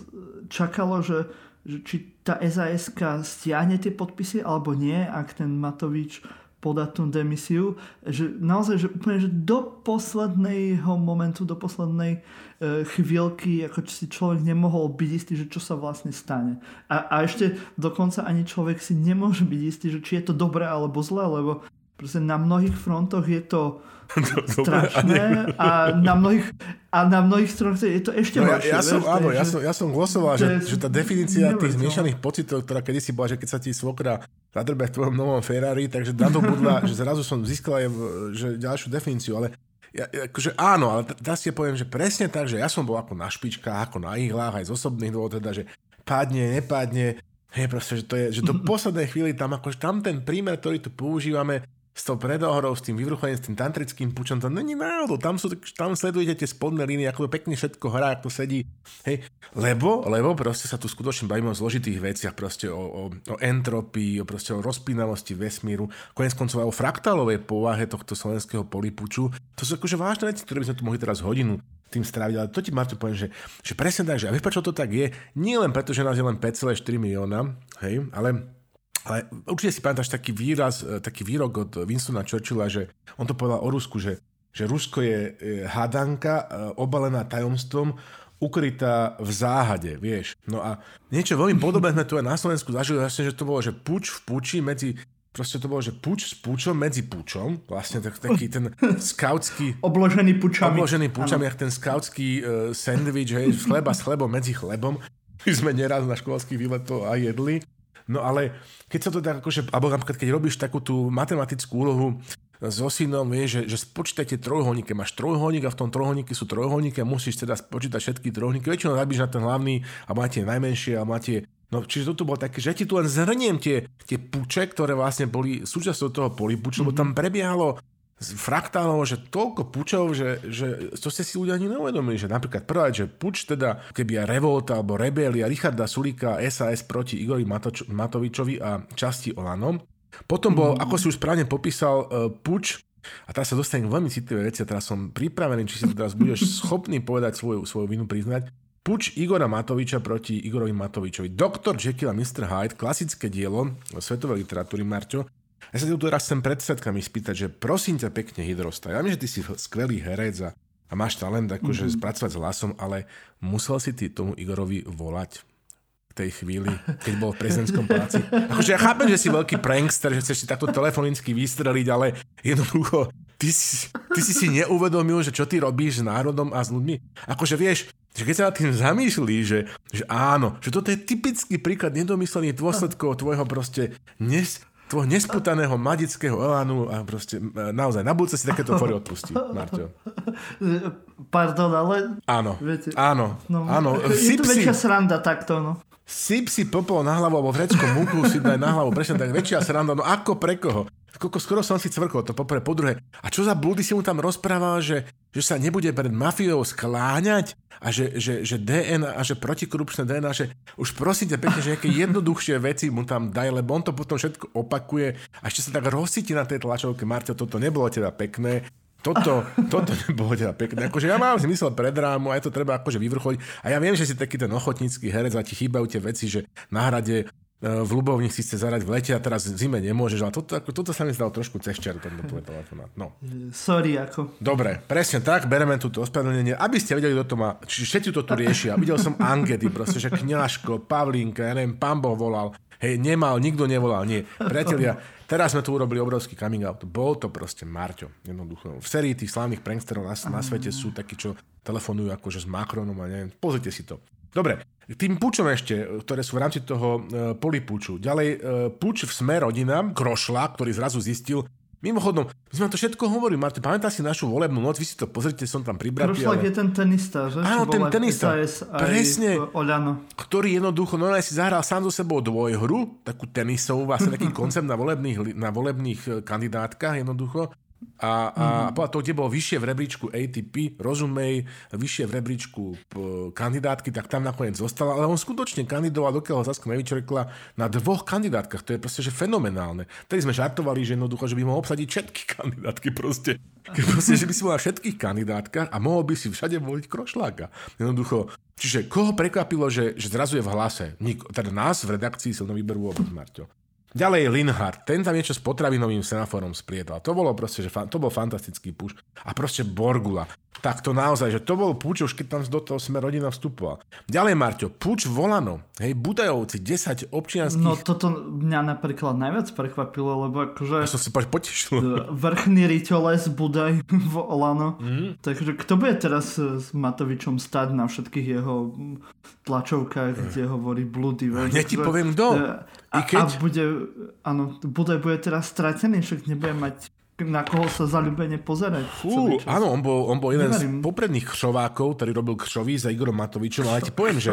čakalo, že, že či tá sas stiahne tie podpisy alebo nie, ak ten Matovič podať tú demisiu, že naozaj, že úplne, že do posledného momentu, do poslednej e, chvíľky, ako si človek nemohol byť istý, že čo sa vlastne stane. A, a ešte dokonca ani človek si nemôže byť istý, že či je to dobré alebo zlé, lebo proste na mnohých frontoch je to strašné. a na mnohých, a na mnohých stranách je to ešte no, horšie. Ja, ja, som, áno, ja, som, ja som glosoval, že, že tá definícia tých zmiešaných pocitov, ktorá kedysi bola, že keď sa ti svokra zadrbe v tvojom novom Ferrari, takže na to budla, že zrazu som získal aj že ďalšiu definíciu, ale ja, akože áno, ale teraz si poviem, že presne tak, že ja som bol ako na špičkách, ako na ihlách, aj z osobných dôvodov, teda, že padne, nepadne, hej, proste, že to je, že do poslednej chvíli tam, akože tam ten prímer, ktorý tu používame, s tou predohrou, s tým vyvrcholením, s tým tantrickým pučom, to není náhodou, tam, sú, tam sledujete tie spodné línie, ako pekne všetko hrá, ako sedí, hej, lebo, lebo proste sa tu skutočne bavíme o zložitých veciach, proste o, o, o entropii, o, proste o rozpínavosti vesmíru, konec koncov aj o fraktálovej povahe tohto slovenského polipuču, to sú akože vážne veci, ktoré by sme tu mohli teraz hodinu tým stráviť, ale to ti Marto poviem, že, že presne tak, že a prečo to tak je, nie len preto, že nás je len 5,4 milióna, hej, ale ale určite si pamätáš taký výraz, e, taký výrok od Winstona Churchilla, že on to povedal o Rusku, že, že Rusko je hádanka e, obalená tajomstvom, ukrytá v záhade, vieš. No a niečo veľmi podobné sme tu aj na Slovensku zažili, vlastne, že to bolo, že puč v puči medzi proste to bolo, že puč s pučom medzi pučom, vlastne tak, taký ten skautský... Obložený pučami. Obložený pučami, jak ten skautský uh, sandwich, hej, chleba s chlebom medzi chlebom. My sme neraz na školský výlet to aj jedli. No ale keď sa to tak akože, alebo napríklad keď robíš takú tú matematickú úlohu so synom, vieš, že, že spočítajte trojuholníky, máš trojuholník a v tom trojuholníku sú trojuholníky a musíš teda spočítať všetky trojuholníky. Väčšinou zabíš na ten hlavný a máte najmenšie a máte No, čiže toto bolo také, že ja ti tu len zhrniem tie, tie puče, ktoré vlastne boli súčasťou toho polipuču, mm-hmm. lebo tam mhm. prebiehalo fraktálov, že toľko pučov, že, že to ste si ľudia ani neuvedomili, že napríklad prvá, že puč teda, keby aj revolta alebo rebelia Richarda Sulika SAS proti Igori Matoč- Matovičovi a časti Olano. Potom bol, mm. ako si už správne popísal, uh, puč a teraz sa dostanem veľmi citlivé veci a teraz som pripravený, či si to teraz budeš schopný povedať svoju, svoju vinu priznať. Puč Igora Matoviča proti Igorovi Matovičovi. Doktor Jekyll a Mr. Hyde, klasické dielo svetovej literatúry, Marťo. Ja sa tu teraz chcem pred svetkami spýtať, že prosím ťa pekne, Hydrosta, ja viem, že ty si skvelý herec a, a máš talent akože mm-hmm. spracovať s hlasom, ale musel si ty tomu Igorovi volať v tej chvíli, keď bol v prezidentskom paláci. Akože ja chápem, že si veľký prankster, že chceš si takto telefonicky vystreliť, ale jednoducho ty si, ty si si neuvedomil, že čo ty robíš s národom a s ľuďmi. Akože vieš, že keď sa nad tým zamýšľí, že, že áno, že toto je typický príklad nedomyslených dôsledkov tvojho proste nes, tvojho nesputaného madického elánu a proste naozaj na budúce si takéto fory odpustí, Marťo. Pardon, ale... Áno, viete, áno, no, áno. Je to väčšia sranda takto, no. Syp si popol na hlavu, alebo vrecko múku si daj na hlavu, presne tak, väčšia sranda, no ako pre koho? Koľko skoro som si cvrkol, to poprvé. Po druhé, a čo za blúdy si mu tam rozprával, že, že sa nebude pred mafiou skláňať a že, že, že DNA a že protikorupčné DNA, že už prosíte pekne, že nejaké jednoduchšie veci mu tam daj, lebo on to potom všetko opakuje a ešte sa tak rozsíti na tej tlačovke. Marťo, toto nebolo teda pekné. Toto, toto nebolo teda pekné. Akože ja mám zmysel pre drámu a je to treba akože vyvrcholiť. A ja viem, že si taký ten ochotnícky herec a ti chýbajú tie veci, že na hrade v Ľubovni si chce zarať v lete a teraz v zime nemôžeš, ale toto, ako, toto sa mi zdalo trošku cez čer, tento tvoj telefonát. No. Sorry, ako. Dobre, presne tak, bereme túto ospravedlnenie, aby ste vedeli, kto to má, čiže všetci to tu riešia. Videl som ankety, proste, že Kňažko, Pavlínka, ja neviem, pán Boh volal, hej, nemal, nikto nevolal, nie. Priatelia, teraz sme tu urobili obrovský coming out. Bol to proste Marťo, jednoducho. V sérii tých slávnych pranksterov na, na svete sú takí, čo telefonujú akože s Macronom a neviem. Pozrite si to. Dobre, tým pučom ešte, ktoré sú v rámci toho e, polipuču. Ďalej, e, puč v sme rodina, Krošla, ktorý zrazu zistil, Mimochodom, my sme to všetko hovorili, Marte, pamätáš si našu volebnú noc, vy si to pozrite, som tam pribratý. Krošlak ale... je ten tenista, že? Áno, ten tenista, presne, ktorý jednoducho, no si zahral sám so sebou dvojhru, takú tenisovú, vlastne taký koncept na volebných, na volebných e, kandidátkach jednoducho a, a mm-hmm. podľa toho, kde bol vyššie v rebríčku ATP, rozumej, vyššie v rebríčku kandidátky, tak tam nakoniec zostal. Ale on skutočne kandidoval, dokiaľ ho Saska nevyčerkla, na dvoch kandidátkach. To je proste že fenomenálne. Tedy sme žartovali, že jednoducho, že by mohol obsadiť všetky kandidátky proste. proste že by si bol na všetkých kandidátkach a mohol by si všade voliť Krošláka. Jednoducho, čiže koho prekvapilo, že, že zrazu je v hlase? Nik, teda nás v redakcii silno vyberú vôbec, Marťo. Ďalej Linhard, ten tam niečo s potravinovým semaforom spriedal. To bolo proste, že to bol fantastický puš. A proste Borgula. Tak to naozaj, že to bol púč, už keď tam do toho sme rodina vstupoval. Ďalej Marťo, púč Volano, hej, Budajovci, 10 občianských... No toto mňa napríklad najviac prekvapilo, lebo akože... Ja som si potešil. Vrchný ritoles Budaj Volano. Mm. Takže kto bude teraz s Matovičom stať na všetkých jeho tlačovkách, kde hovorí blúdy? Ja ti poviem kto. A, keď... a bude, áno, bude, bude teraz stratený, však nebude mať na koho sa zalúbene pozerať. Fú, áno, on bol, on bol jeden Neverím. z popredných křovákov, ktorý robil křoví za Igorom Matovičom, ale ja ti poviem, že...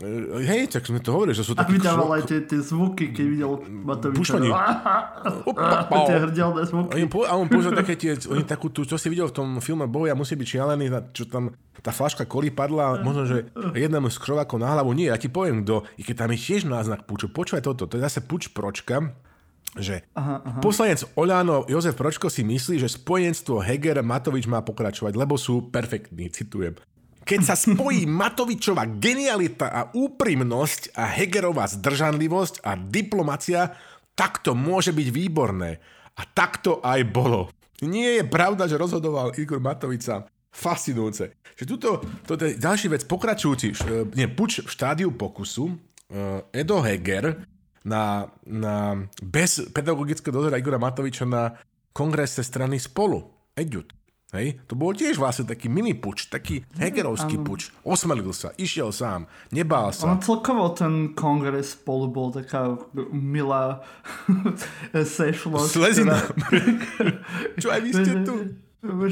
Eh, hej, tak sme to hovorili, že sú takí... A vydával aj tie, tie zvuky, keď videl Matoviča. Tie hrdelné zvuky. A on použil také tie, oni takú, tú, čo si videl v tom filme Boja musí byť šialený, čo tam tá flaška koli padla, možno, že jednému z křovákov na hlavu. Nie, ja ti poviem kto, i keď tam je tiež náznak puču. Počúvaj toto, to je zase puč pročka, že aha, aha. poslanec Oľano Jozef Pročko si myslí, že spojenstvo Heger Matovič má pokračovať, lebo sú perfektní, citujem. Keď sa spojí Matovičová genialita a úprimnosť a Hegerová zdržanlivosť a diplomacia, tak to môže byť výborné. A tak to aj bolo. Nie je pravda, že rozhodoval Igor Matovica. Fascinujúce. Že tuto, toto je ďalší vec, pokračujúci, nie, puč v štádiu pokusu, Edo Heger na, na bez pedagogického dozora Igora Matoviča na kongrese strany Spolu. Eďut. Hej? To bol tiež vlastne taký mini puč, taký hegerovský puč. Osmelil sa, išiel sám, nebál sa. On celkovo ten kongres spolu bol taká milá sešlosť. Slezina. Čo aj vy ste tu?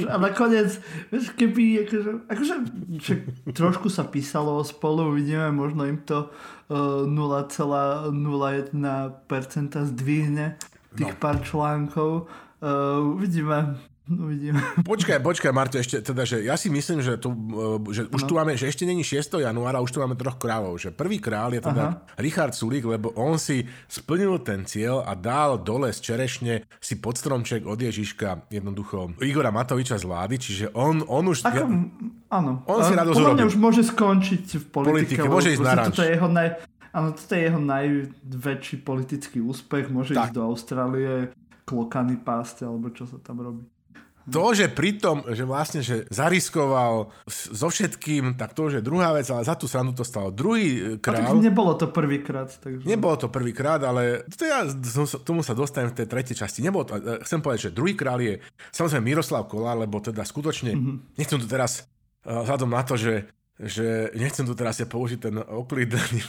A nakoniec, vieš, keby, akože, akože však trošku sa písalo spolu, uvidíme, možno im to uh, 0,01% zdvihne tých no. pár článkov. Uh, uvidíme, Uvidíme. Počkaj, počkaj, Marto, ešte teda, že ja si myslím, že, tu, e, že už no. tu máme, že ešte není 6. januára, už tu máme troch kráľov. Že prvý král je teda Aha. Richard Sulík, lebo on si splnil ten cieľ a dal dole z čerešne si pod stromček od Ježiška jednoducho Igora Matoviča z vlády, čiže on, on už... Ako, ja, áno. On si rado Podľa mňa už môže skončiť v politike. politike môže ísť na Toto je jeho naj... Áno, toto je jeho najväčší politický úspech. Môže tak. ísť do Austrálie, klokany pásť, alebo čo sa tam robí to, že pritom, že vlastne, že zariskoval so všetkým, tak to už je druhá vec, ale za tú srandu to stalo druhý král. A nebolo to prvýkrát. Takže... Nebolo to prvýkrát, ale to ja tomu sa dostanem v tej tretej časti. Nebolo to, e, chcem povedať, že druhý král je samozrejme Miroslav Kolár, lebo teda skutočne, mm-hmm. nechcem tu teraz e, vzhľadom na to, že že nechcem tu teraz ja použiť ten oklidný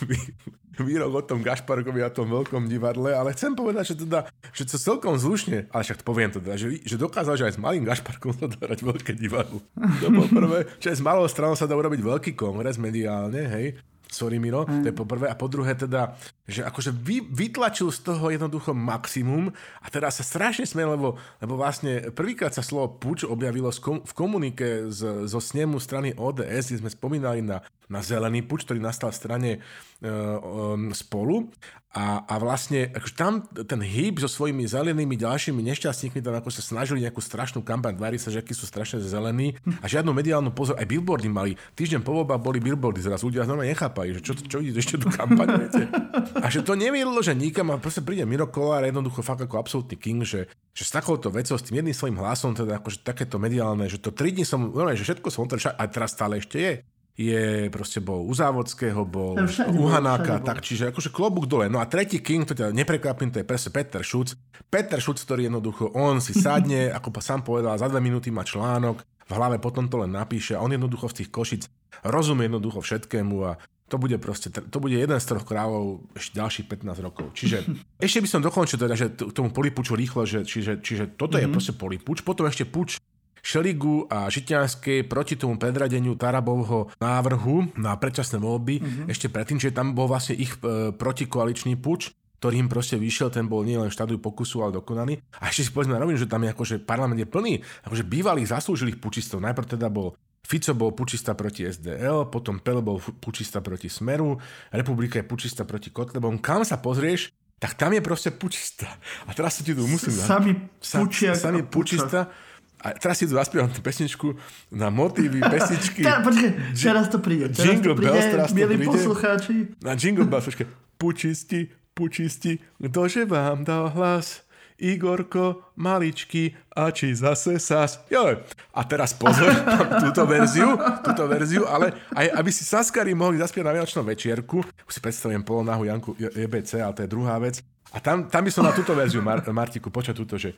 výrok o tom Gašparkovi a tom veľkom divadle, ale chcem povedať, že teda, že to celkom zlušne, ale však to poviem teda, že, že dokázal, že aj s malým Gašparkom sa dá hrať veľké divadlo. To po prvé, že aj s malou stranou sa dá urobiť veľký kongres mediálne, hej, sorry Miro, mm. to je po prvé. A po druhé teda, že akože vy, vytlačil z toho jednoducho maximum a teraz sa strašne sme, lebo, lebo vlastne prvýkrát sa slovo puč objavilo v komunike z, zo snemu strany ODS, kde sme spomínali na, na zelený puč, ktorý nastal v strane uh, um, spolu a, a vlastne akože tam ten hýb so svojimi zelenými ďalšími nešťastníkmi tam ako sa snažili nejakú strašnú kampaň tváriť sa, že akí sú strašne zelení a žiadnu mediálnu pozor. Aj billboardy mali. Týždeň po voľbách boli billboardy. Zraz ľudia znova nechápajú, že čo, čo ide ešte do kampane, viete? A že to neviedlo, že nikam a proste príde Miro Kolár jednoducho fakt ako absolútny king, že, že s takouto vecou, s tým jedným svojím hlasom, teda akože takéto mediálne, že to tri dní som, no, že všetko som a teraz stále ešte je je, proste bol u Závodského, bol u Hanáka, tak čiže akože klobúk dole. No a tretí king, to teda neprekvapím, to je presne Peter Šuc. Peter Šuc, ktorý jednoducho, on si sadne, ako sám povedal, za dve minúty má článok, v hlave potom to len napíše a on jednoducho z tých košic rozumie jednoducho všetkému a to bude proste, to bude jeden z troch kráľov ešte ďalších 15 rokov. Čiže ešte by som dokončil teda, že k tomu polipuču rýchlo, že, čiže, čiže toto mm-hmm. je mhm. proste polipuč, potom ešte puč Šeligu a Žitňanskej proti tomu predradeniu Tarabovho návrhu na predčasné voľby, mm-hmm. ešte predtým, že tam bol vlastne ich e, protikoaličný puč, ktorý im proste vyšiel, ten bol nielen štádiu pokusu, ale dokonaný. A ešte si povedzme na rovinu, že tam je akože parlament je plný akože bývalých zaslúžilých pučistov. Najprv teda bol Fico bol pučista proti SDL, potom Pele bol pučista proti Smeru, Republika je pučista proti Kotlebom. Kam sa pozrieš, tak tam je proste pučista. A teraz sa ti tu musím... Sami pučia. Sami pučista. A teraz si tu zaspievam tú pesničku na motívy pesničky. Počkej, teraz to príde. Teraz Jingle to príde, Bells, teraz to príde. poslucháči. Na Jingle Bells, počkej. Pučisti, pučisti, ktože vám dal hlas? Igorko, maličky, a či zase sas. Jo. A teraz pozor, túto verziu, túto verziu, ale aj aby si Saskari mohli zaspievať na Vianočnom večierku, už si predstavujem polonáhu Janku EBC, ale to je druhá vec. A tam, tam by som na túto verziu, Mar- Martiku, počať túto, že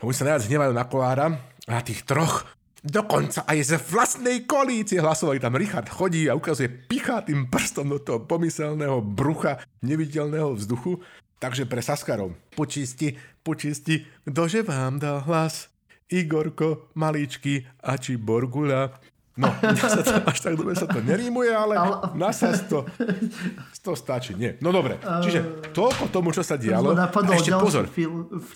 oni sa najviac hnevajú na Kolára a na tých troch Dokonca aj z vlastnej koalície hlasovali. Tam Richard chodí a ukazuje pichá tým prstom do toho pomyselného brucha neviditeľného vzduchu. Takže pre Saskarov počisti, počisti, ktože vám dal hlas? Igorko, Maličky a či Borgula. No, sa to, až tak dobre sa to nerímuje, ale na sa to, to stačí. Nie. No dobre, čiže toľko tomu, čo sa dialo. A ešte pozor.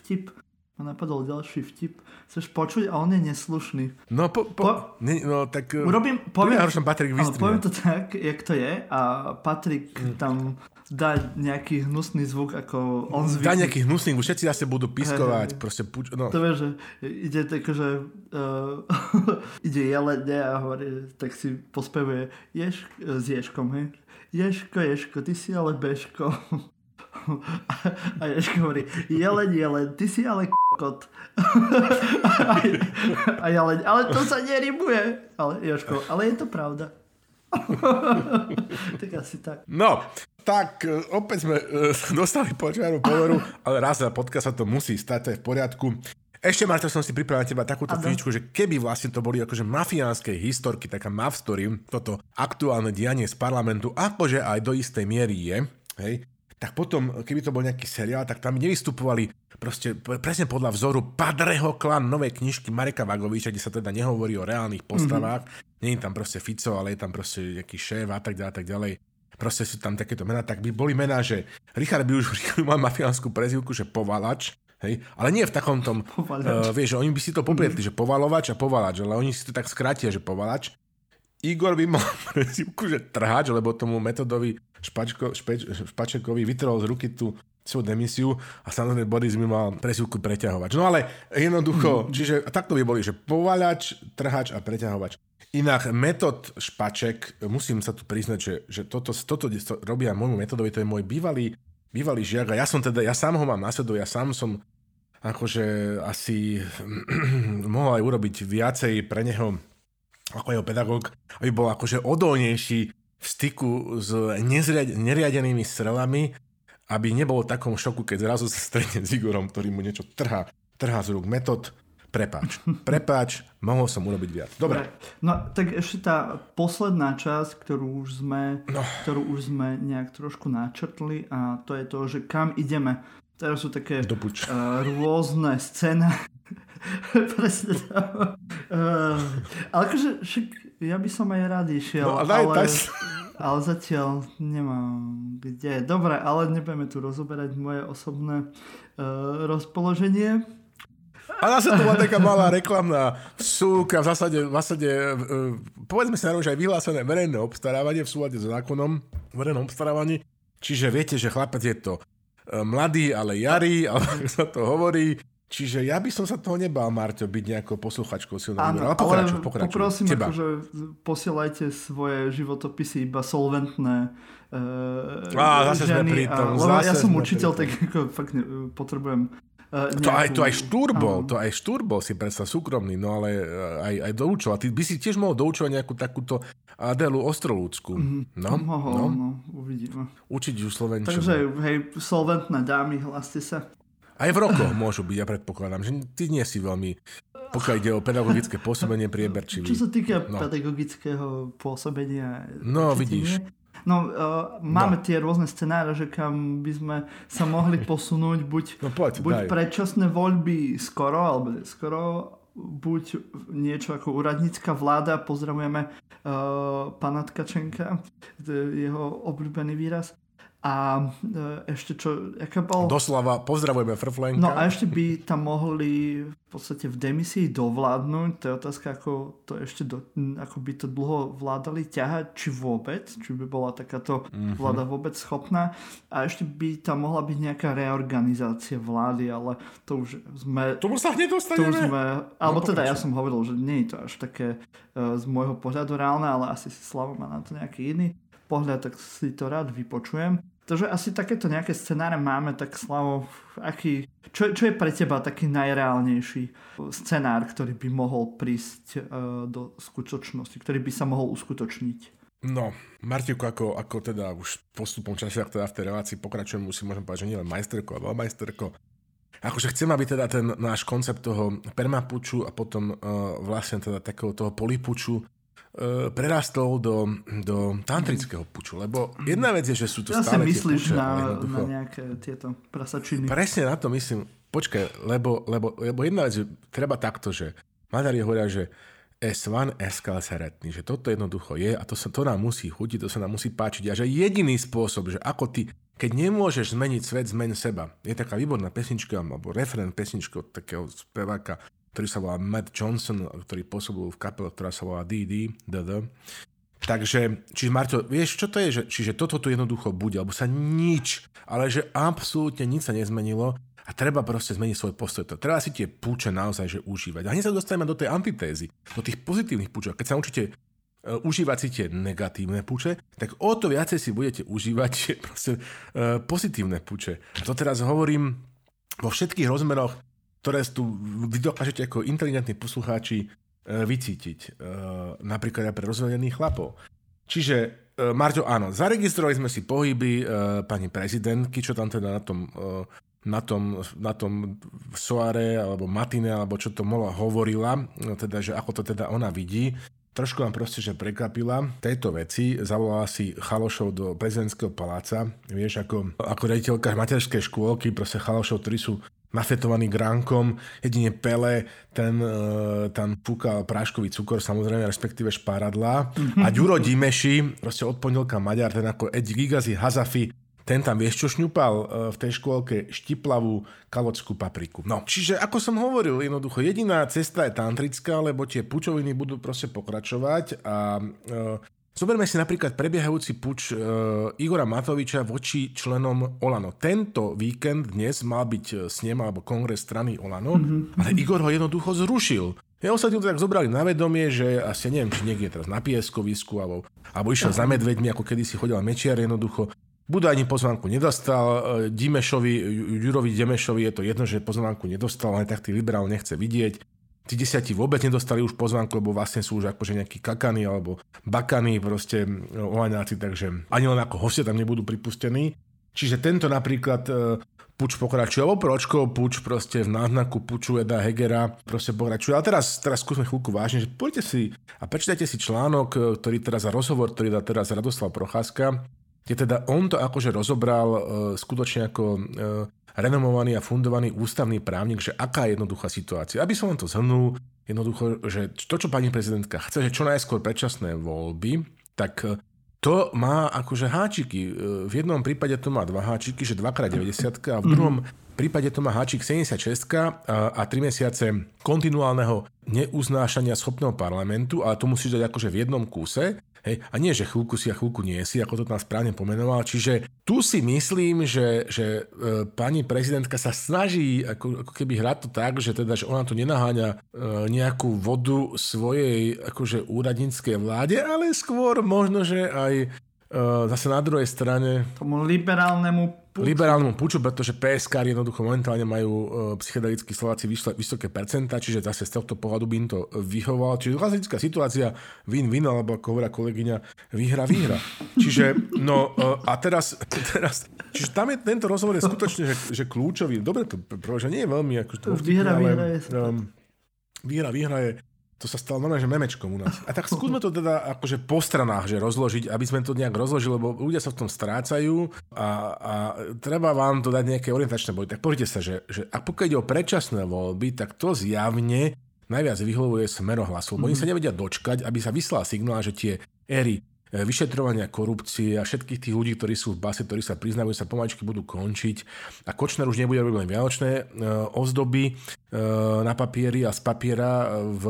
Vtip ma napadol ďalší vtip. Chceš počuť a on je neslušný. No, po, po, po, ne, no tak... Urobím, poviem, poviem, Patrik áno, poviem to tak, jak to je a Patrik mm. tam dá nejaký hnusný zvuk, ako on zvykne. Dá nejaký hnusný zvuk, všetci zase budú piskovať. Hey, proste, puč, no. To vieš, že ide tak, že uh, ide jelene a hovorí, tak si pospevuje ješ, s Ješkom, hej. Ješko, Ješko, ty si ale Beško. A Jožko hovorí, jeleň, jeleň, ty si ale kot. A jeleň, ale to sa nerybuje. Ale Jožko, ale je to pravda. tak asi tak. No, tak e, opäť sme uh, dostali počiaru poveru, ale raz za podcast sa to musí stať, to je v poriadku. Ešte, Marta, som si pripravil na teba takúto chvíľučku, že keby vlastne to boli akože mafiánske historky, taká mav story, toto aktuálne dianie z parlamentu, akože aj do istej miery je, hej, tak potom, keby to bol nejaký seriál, tak tam nevystupovali proste presne podľa vzoru Padreho klan novej knižky Mareka Vagoviča, kde sa teda nehovorí o reálnych postavách. Mm-hmm. Je tam proste Fico, ale je tam proste nejaký šéf a tak ďalej, a tak ďalej. Proste sú tam takéto mená, tak by boli mená, že Richard by už mal mafiánsku prezivku, že povalač, Hej? Ale nie v takom tom, uh, vieš, oni by si to poprietli, mm-hmm. že povalovač a povalač, ale oni si to tak skrátia, že povalač. Igor by mal prezivku, že trhač, lebo tomu metodovi Špačko, špeč, Špačekovi vytrhol z ruky tú svoju demisiu a samozrejme Boris by mal presivku preťahovač. No ale jednoducho, mm. čiže takto by boli, že povaľač, trhač a preťahovač. Inak metod Špaček, musím sa tu priznať, že, že toto, toto, toto robia môjmu metodovi, to je môj bývalý, bývalý žiak a ja som teda, ja sám ho mám nasledu, ja sám som akože asi mohol aj urobiť viacej pre neho ako jeho pedagóg, aby bol akože odolnejší v styku s nezriad- neriadenými strelami, aby nebol v takom šoku, keď zrazu sa stretne s Igorom, ktorý mu niečo trhá, trhá z rúk. Metod, prepáč. Prepáč, mohol som urobiť viac. Dobre. No tak ešte tá posledná časť, ktorú už sme, no. ktorú už sme nejak trošku načrtli a to je to, že kam ideme. Teraz sú také uh, rôzne scény, Presne tam. Uh, ale akože, však ja by som aj rád išiel, no, daj, ale, daj. ale zatiaľ nemám kde. Dobre, ale nebudeme tu rozoberať moje osobné uh, rozpoloženie. A zase to bola taká malá reklamná vsúka, v zásade, v zásade uh, povedzme sa že aj vyhlásené verejné obstarávanie v súlade s zákonom verejnom obstarávaní. Čiže viete, že chlapec je to mladý, ale jarý, ale sa to hovorí, Čiže ja by som sa toho nebal, Marťo, byť nejakou posluchačkou silného Áno, ale pokračuj, pokračuj. poprosím, Teba. akože posielajte svoje životopisy iba solventné uh, Á, zase ženy. Sme pri tom, a, lebo ja som učiteľ, tak ako fakt ne, potrebujem uh, nejakú... To aj, to aj štúr bol, to aj štúr bol si predstav súkromný, no ale aj, aj doučoval. Ty by si tiež mohol doučovať nejakú takúto Adelu Ostrolúcku. Mm-hmm. No, mohol, no. no, uvidíme. Učiť ju slovenčinu. Takže, hej, solventné dámy, hlaste sa. Aj v rokoch môžu byť, ja predpokladám, že ty nie si veľmi, pokiaľ ide o pedagogické pôsobenie prieberčivý. Čo sa týka no. pedagogického pôsobenia. No, vidíš. Nie. No, uh, máme no. tie rôzne scenáre, že kam by sme sa mohli posunúť, buď, no, poď, buď predčasné voľby skoro, alebo skoro, buď niečo ako úradnícka vláda, pozdravujeme uh, pana Tkačenka, jeho obľúbený výraz, a e, ešte čo, aká bol... Doslova, pozdravujeme Frflenka. No a ešte by tam mohli v podstate v demisii dovládnuť. To je otázka, ako, to ešte do, ako by to dlho vládali ťahať, či vôbec, či by bola takáto mm-hmm. vláda vôbec schopná. A ešte by tam mohla byť nejaká reorganizácia vlády, ale to už sme... To sa hneď dostaneme. To sme, alebo no, teda ja som hovoril, že nie je to až také uh, z môjho pohľadu reálne, ale asi si Slavo má na to nejaký iný pohľad, tak si to rád vypočujem. Takže asi takéto nejaké scenáre máme, tak Slavo, aký, čo, čo je pre teba taký najreálnejší scenár, ktorý by mohol prísť uh, do skutočnosti, ktorý by sa mohol uskutočniť? No, Martiuko, ako, ako teda už postupom času, ak teda v tej relácii pokračujem, musím môžem povedať, že nielen majsterko, ale majsterko. Akože chcem, aby teda ten náš koncept toho permapuču a potom uh, vlastne teda takého toho polipuču prerastol do, do tantrického puču, lebo jedna vec je, že sú to ja stále tie puče, na, na nejaké tieto prasačiny. Presne na to myslím. Počkaj, lebo, lebo, lebo jedna vec treba takto, že Maďari hovoria, že S1 eskal seretný, že toto jednoducho je a to, sa, to nám musí chutiť, to sa nám musí páčiť a že jediný spôsob, že ako ty, keď nemôžeš zmeniť svet, zmeň seba. Je taká výborná pesnička, alebo referent pesnička od takého speváka ktorý sa volá Matt Johnson, ktorý pôsobil v kapele, ktorá sa volá DD, DD. Takže, čiže Marto, vieš, čo to je? Že, čiže toto tu jednoducho bude, alebo sa nič, ale že absolútne nič sa nezmenilo a treba proste zmeniť svoj postoj. To treba si tie púče naozaj že užívať. A hneď sa dostaneme do tej antitézy, do tých pozitívnych púčov. Keď sa učíte uh, užívať si tie negatívne puče, tak o to viacej si budete užívať proste, uh, pozitívne puče. A to teraz hovorím vo všetkých rozmeroch ktoré tu vy dokážete ako inteligentní poslucháči e, vycítiť. E, napríklad aj pre rozvedených chlapov. Čiže, e, Marťo, áno, zaregistrovali sme si pohyby pani prezidentky, čo tam teda na tom, na tom, na tom soare alebo matine, alebo čo to mola hovorila, teda, že ako to teda ona vidí. Trošku vám proste, že prekvapila tejto veci. Zavolala si Chalošov do prezidentského paláca. Vieš, ako, ako rediteľka materskej škôlky, proste Chalošov, ktorí sú nafetovaný gránkom, jedine Pele, ten uh, tam púkal práškový cukor, samozrejme, respektíve šparadlá. A Ďuro Dimeši, proste od pondelka Maďar, ten ako Ed Gigazi Hazafi, ten tam vieš čo šňupal uh, v tej škôlke štiplavú kaločskú papriku. No, čiže ako som hovoril, jednoducho jediná cesta je tantrická, lebo tie pučoviny budú proste pokračovať a uh, Zoberme si napríklad prebiehajúci puč e, Igora Matoviča voči členom Olano. Tento víkend dnes mal byť e, snem alebo kongres strany Olano, mm-hmm. ale Igor ho jednoducho zrušil. Ja ostatní to tak zobrali na vedomie, že asi neviem, či niekde teraz na pieskovisku, alebo, alebo išiel za medveďmi, ako kedy si chodil Mečiar jednoducho. Buda ani pozvánku nedostal, e, Dimešovi, Jurovi Demešovi je to jedno, že pozvánku nedostal, ale tak tých liberál nechce vidieť. Tí desiatí vôbec nedostali už pozvánku, lebo vlastne sú už akože nejakí kakany alebo bakany, proste ohaňáci, takže ani len ako hostia tam nebudú pripustení. Čiže tento napríklad e, puč pokračuje, alebo pročko puč proste v náznaku puču Eda Hegera proste pokračuje. Ale teraz, teraz skúsme chvíľku vážne, že poďte si a prečítajte si článok, e, ktorý teraz, rozhovor, ktorý dá teraz Radoslav Procházka, kde teda on to akože rozobral e, skutočne ako e, renomovaný a fundovaný ústavný právnik, že aká je jednoduchá situácia. Aby som len to zhrnul, jednoducho, že to, čo pani prezidentka chce, že čo najskôr predčasné voľby, tak e, to má akože háčiky. E, v jednom prípade to má dva háčiky, že 2x90 a v druhom V prípade to má háčik 76 a 3 mesiace kontinuálneho neuznášania schopného parlamentu, ale to musíš dať akože v jednom kúse. Hej, a nie, že chvíľku si a chvíľku nie si, ako to tam správne pomenoval. Čiže tu si myslím, že, že e, pani prezidentka sa snaží ako, ako keby hrať to tak, že teda, že ona tu nenaháňa e, nejakú vodu svojej akože úradníckej vláde, ale skôr možno, že aj e, zase na druhej strane... Tomu liberálnemu puču. liberálnemu puču, pretože PSK jednoducho momentálne majú uh, psychedelickí Slováci vysoké percentá, čiže zase z tohto pohľadu by im to vyhovalo. Čiže klasická situácia win-win, alebo ako hovorí kolegyňa, výhra, výhra. Čiže, no uh, a teraz, teraz čiže tam je tento rozhovor je skutočne, že, že kľúčový. Dobre to, že nie je veľmi ako to výhra, výhra je um, výhra, výhra je to sa stalo normálne, že memečkom u nás. A tak skúsme to teda akože po stranách, že rozložiť, aby sme to nejak rozložili, lebo ľudia sa v tom strácajú a, a treba vám to dať nejaké orientačné body. Tak pozrite sa, že, že ak pokiaľ ide o predčasné voľby, tak to zjavne najviac vyhovuje smerohlasu. Mm-hmm. Oni sa nevedia dočkať, aby sa vyslal signál, že tie éry vyšetrovania korupcie a všetkých tých ľudí, ktorí sú v base, ktorí sa priznajú, sa pomaličky budú končiť. A Kočner už nebude robiť len vianočné e, ozdoby e, na papieri a z papiera v,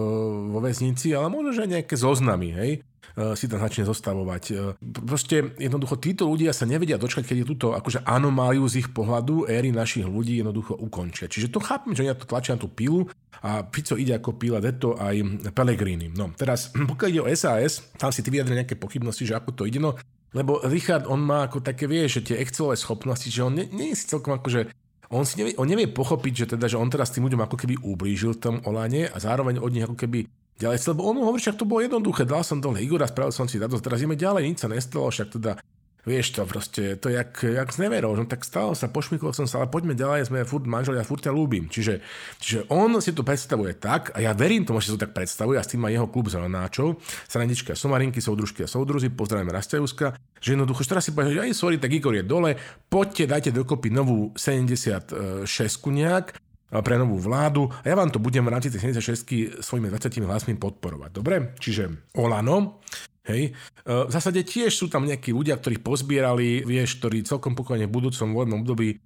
vo väznici, ale možno, že nejaké zoznamy, hej? Si tam začne zostavovať. Proste jednoducho títo ľudia sa nevedia dočkať, keď je túto akože anomáliu z ich pohľadu éry našich ľudí jednoducho ukončia. Čiže to chápem, že oni to tlačia na tú pilu a Fico ide ako pila deto aj Pellegrini. No teraz, pokiaľ ide o SAS, tam si ty vyjadri nejaké pochybnosti, že ako to ide, no lebo Richard, on má ako také, vie, že tie Excelové schopnosti, že on nie, nie je celkom akože on, si nevie, on nevie pochopiť, že teda, že on teraz tým ľuďom ako keby ublížil tom Olane a zároveň od nich ako keby ďalej, lebo on hovorí, však to bolo jednoduché, dal som dole Igora, spravil som si to, teraz ideme ďalej, nič sa nestalo, však teda Vieš to proste, to je jak, jak s neverou, no tak stalo sa, pošmykol som sa, ale poďme ďalej, sme furt manželia, furt ťa ľúbim. Čiže, čiže on si to predstavuje tak, a ja verím tomu, že si to tak predstavuje, a s tým má jeho klub zelenáčov, Srandičky a Somarinky, soudružky a soudruzi, pozdravíme Rastajuska, že jednoducho, že teraz si povedal, že aj sorry, tak Igor je dole, poďte, dajte dokopy novú 76 nejak, pre novú vládu a ja vám to budem v rámci tej 76 svojimi 20 hlasmi podporovať. Dobre? Čiže Olano, Hej. E, v zásade tiež sú tam nejakí ľudia, ktorí pozbierali, vieš, ktorí celkom pokojne v budúcom voľnom období e,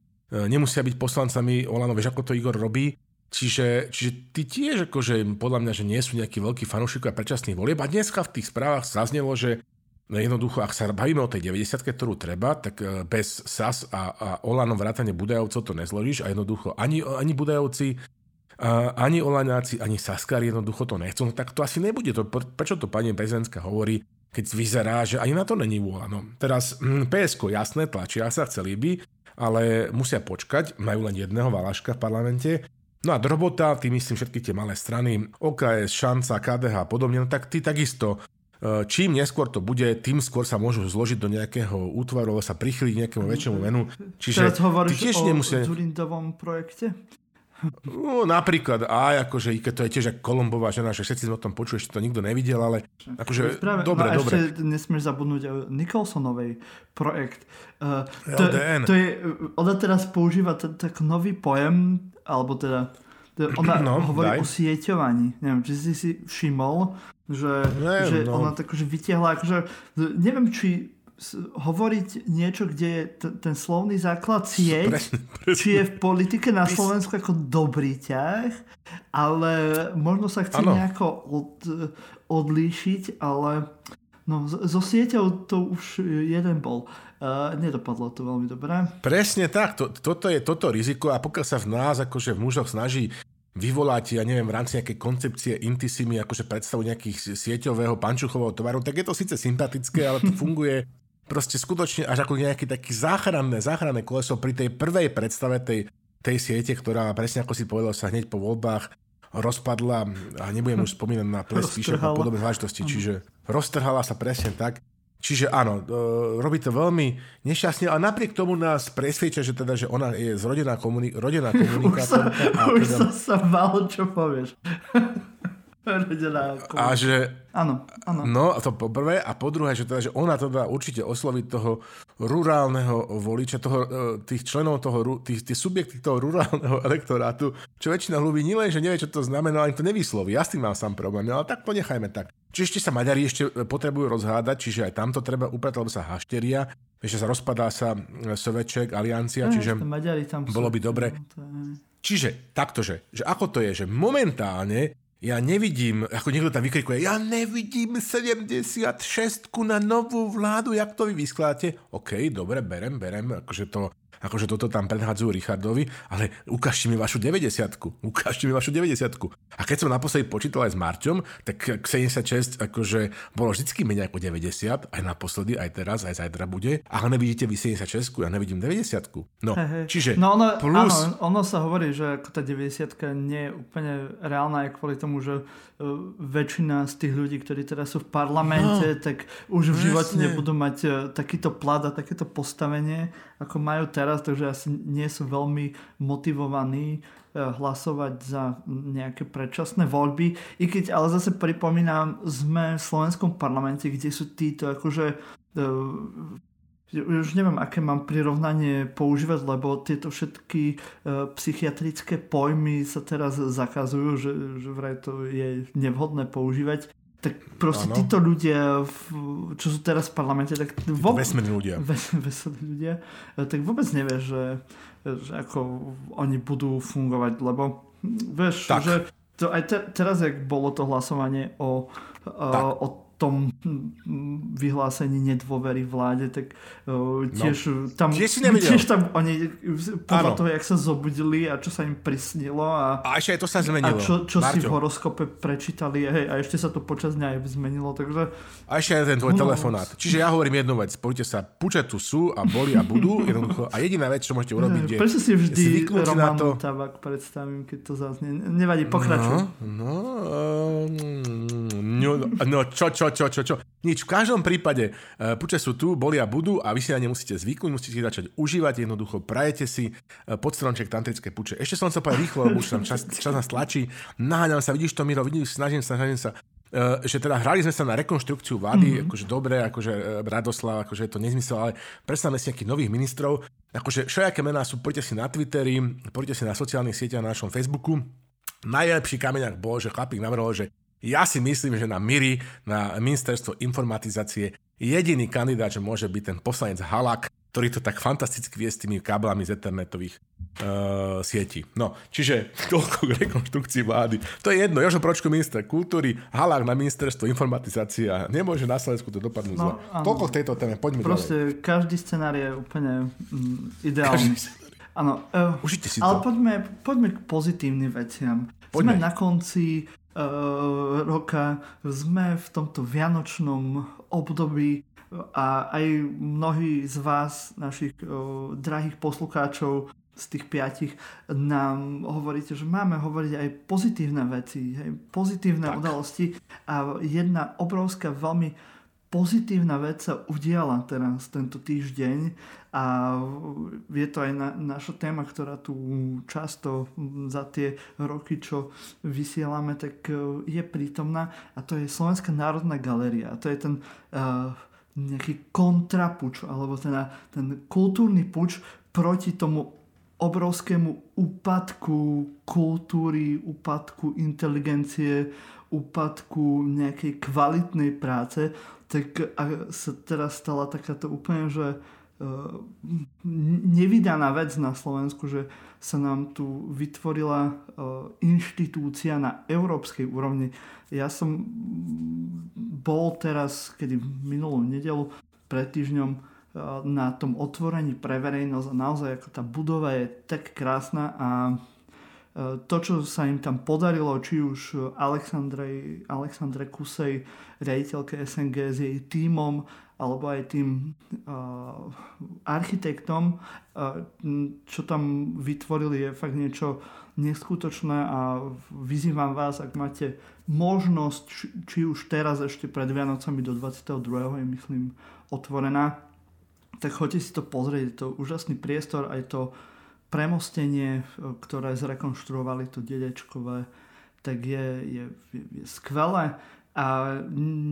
nemusia byť poslancami Olano, vieš, ako to Igor robí. Čiže, čiže ty tiež akože podľa mňa, že nie sú nejakí veľkí fanúšikovia predčasných volieb a dneska v tých správach zaznelo, že jednoducho, ak sa bavíme o tej 90 ktorú treba, tak e, bez SAS a, a Olano vrátane Budajovcov to nezložíš a jednoducho ani, ani Budajovci, ani Olaňáci, ani Saskari jednoducho to nechcú, no tak to asi nebude. To, prečo to pani prezidentka hovorí, keď vyzerá, že ani na to není vôľa. No, teraz hm, PSK jasné, tlačia sa, chceli by, ale musia počkať, majú len jedného valaška v parlamente. No a drobota, tým myslím všetky tie malé strany, OKS, Šanca, KDH a podobne, no tak ty takisto čím neskôr to bude, tým skôr sa môžu zložiť do nejakého útvaru, alebo sa prichyliť nejakému väčšiemu menu. Čiže Teraz hovoríš tiež o nemusia... Zurindovom projekte? No, napríklad aj, akože, i keď to je tiež ako Kolombová žena, že všetci sme o tom počuli, ešte to nikto nevidel, ale akože, Práve, dobre, no, dobre. ešte nesmieš zabudnúť o Nicholsonovej projekt. Uh, to, LDN. To je, ona teraz používa tak nový pojem, alebo teda ona no, hovorí daj. o sieťovaní. Neviem, či si si všimol, že, ne, že no. ona tak akože vytiahla, akože, neviem, či hovoriť niečo, kde je t- ten slovný základ sieť, presne, presne. či je v politike na Slovensku ako dobrý ťah, ale možno sa chce ano. nejako od, odlíšiť, ale no, so sieťou to už jeden bol. Uh, nedopadlo to veľmi dobre. Presne tak, to, toto je toto riziko a pokiaľ sa v nás, akože v mužoch snaží vyvolať, ja neviem, v rámci nejakej koncepcie intisimy, akože predstavu nejakých sieťového pančuchového tovaru, tak je to síce sympatické, ale to funguje proste skutočne až ako nejaký taký záchranné, záchranné koleso pri tej prvej predstave tej, tej siete, ktorá presne ako si povedal sa hneď po voľbách rozpadla a nebudem už spomínať na píšok a podobné záležitosti, čiže roztrhala sa presne tak. Čiže áno, e, robí to veľmi nešťastne, ale napriek tomu nás presvieča, že teda, že ona je z rodená, komuni- rodená komunikátorka. Už, sa, už teda... som sa mal, čo povieš. A že... Áno, áno. No, a to po prvé. A po druhé, že, teda, že ona teda určite osloví toho rurálneho voliča, toho, e, tých členov toho, tých, tých subjekty toho rurálneho elektorátu, čo väčšina ľudí nie len, že nevie, čo to znamená, ani to nevysloví. Ja s tým mám sám problém, ale tak to nechajme tak. Čiže ešte sa Maďari ešte potrebujú rozhádať, čiže aj tamto treba upratať, lebo sa hašteria, ešte sa rozpadá sa e, Soveček, aliancia, čiže tam bolo by dobre. Čiže takto, že, že ako to je, že momentálne ja nevidím, ako niekto tam vykrikuje, ja nevidím 76 na novú vládu, jak to vy vyskladáte? OK, dobre, berem, berem, akože to akože toto tam predhádzajú Richardovi, ale ukážte mi vašu 90 ukážte mi vašu 90 A keď som naposledy počítal aj s Marťom, tak 76 akože bolo vždycky menej ako 90, aj naposledy, aj teraz, aj zajtra bude, ale nevidíte vy 76 ja nevidím 90 No, hey, hey. čiže no ono, plus... Áno, ono sa hovorí, že ako tá 90 nie je úplne reálna aj kvôli tomu, že uh, väčšina z tých ľudí, ktorí teraz sú v parlamente, no, tak už v živote nebudú mať uh, takýto plat a takéto postavenie, ako majú teraz teraz, takže asi nie sú veľmi motivovaní eh, hlasovať za nejaké predčasné voľby. I keď, ale zase pripomínam, sme v slovenskom parlamente, kde sú títo akože eh, už neviem, aké mám prirovnanie používať, lebo tieto všetky e, psychiatrické pojmy sa teraz zakazujú, že, že vraj to je nevhodné používať. Tak proste ano. títo ľudia, čo sú teraz v parlamente, tak vôbec... Vesmírni ľudia. Veselí ľudia. Tak vôbec nevie, že, že ako oni budú fungovať, lebo vieš, tak. že to aj te, teraz, jak bolo to hlasovanie o, o, o tom vyhlásení nedôvery vláde, tak uh, tiež, no, tam, tiež, si tiež tam oni podľa ano. toho, jak sa zobudili a čo sa im prisnilo a, a ešte aj to sa zmenilo. A čo, čo si v horoskope prečítali hej, a ešte sa to počas dňa aj zmenilo, takže... A ešte aj ten tvoj no, telefonát. Čiže ja hovorím jednu vec, poďte sa, puče tu sú a boli a budú, jednoducho. A jediná vec, čo môžete urobiť, je Prečo si vždy Roman to... Tabak predstavím, keď to zaznie. Nevadí, pokračuj. No, no, no, no čo, čo, čo, čo, čo. Nič, v každom prípade uh, puče sú tu, boli a budú a vy si na ne musíte zvyknúť, musíte si začať užívať, jednoducho prajete si uh, podstronček tantrické puče. Ešte som sa povedal rýchlo, lebo už tam čas, čas nás tlačí. Naháňam sa, vidíš to, Miro, vidíš, snažím sa, snažím sa. Uh, že teda hrali sme sa na rekonštrukciu vlády, mm-hmm. akože dobre, akože Radoslav, akože je to nezmysel, ale predstavme si nejakých nových ministrov. Akože všelijaké mená sú, poďte si na Twitteri, poďte si na sociálnych sieťach na našom Facebooku. Najlepší kameňak bol, že chlapík navrhol, že ja si myslím, že na MIRI, na ministerstvo informatizácie, jediný kandidát, že môže byť ten poslanec Halak, ktorý to tak fantasticky vie s tými káblami z internetových uh, sietí. No, čiže toľko k rekonštrukcii vlády. To je jedno. Jožo Pročko, minister kultúry, Halák na ministerstvo informatizácie a nemôže na Slovensku to dopadnúť no, zle. Toľko k tejto téme, poďme Proste ďalej. každý scenár je úplne mm, ideálny. Áno. Uh, Užite si ale to. poďme, poďme k pozitívnym veciam. Poďme. Sme na konci roka, sme v tomto vianočnom období a aj mnohí z vás, našich uh, drahých poslucháčov, z tých piatich nám hovoríte, že máme hovoriť aj pozitívne veci, hej, pozitívne tak. udalosti a jedna obrovská veľmi pozitívna vec sa udiala teraz tento týždeň. A je to aj na, naša téma, ktorá tu často za tie roky, čo vysielame, tak e, je prítomná. A to je Slovenská národná galéria. To je ten uh, nejaký kontrapuč, alebo teda ten kultúrny puč proti tomu obrovskému úpadku kultúry, úpadku inteligencie, úpadku nejakej kvalitnej práce, tak sa teraz stala takáto úplne, že uh, nevydaná vec na Slovensku, že sa nám tu vytvorila uh, inštitúcia na európskej úrovni. Ja som bol teraz, kedy minulú nedelu, pred týždňom uh, na tom otvorení pre verejnosť a naozaj ako tá budova je tak krásna a to, čo sa im tam podarilo, či už Alexandre Kusej, riaditeľke SNG s jej tímom, alebo aj tým uh, architektom, uh, čo tam vytvorili, je fakt niečo neskutočné a vyzývam vás, ak máte možnosť, či, či už teraz ešte pred Vianocami do 22. je myslím otvorená, tak choďte si to pozrieť, je to úžasný priestor, aj to premostenie, ktoré zrekonštruovali to dedečkové tak je, je, je skvelé a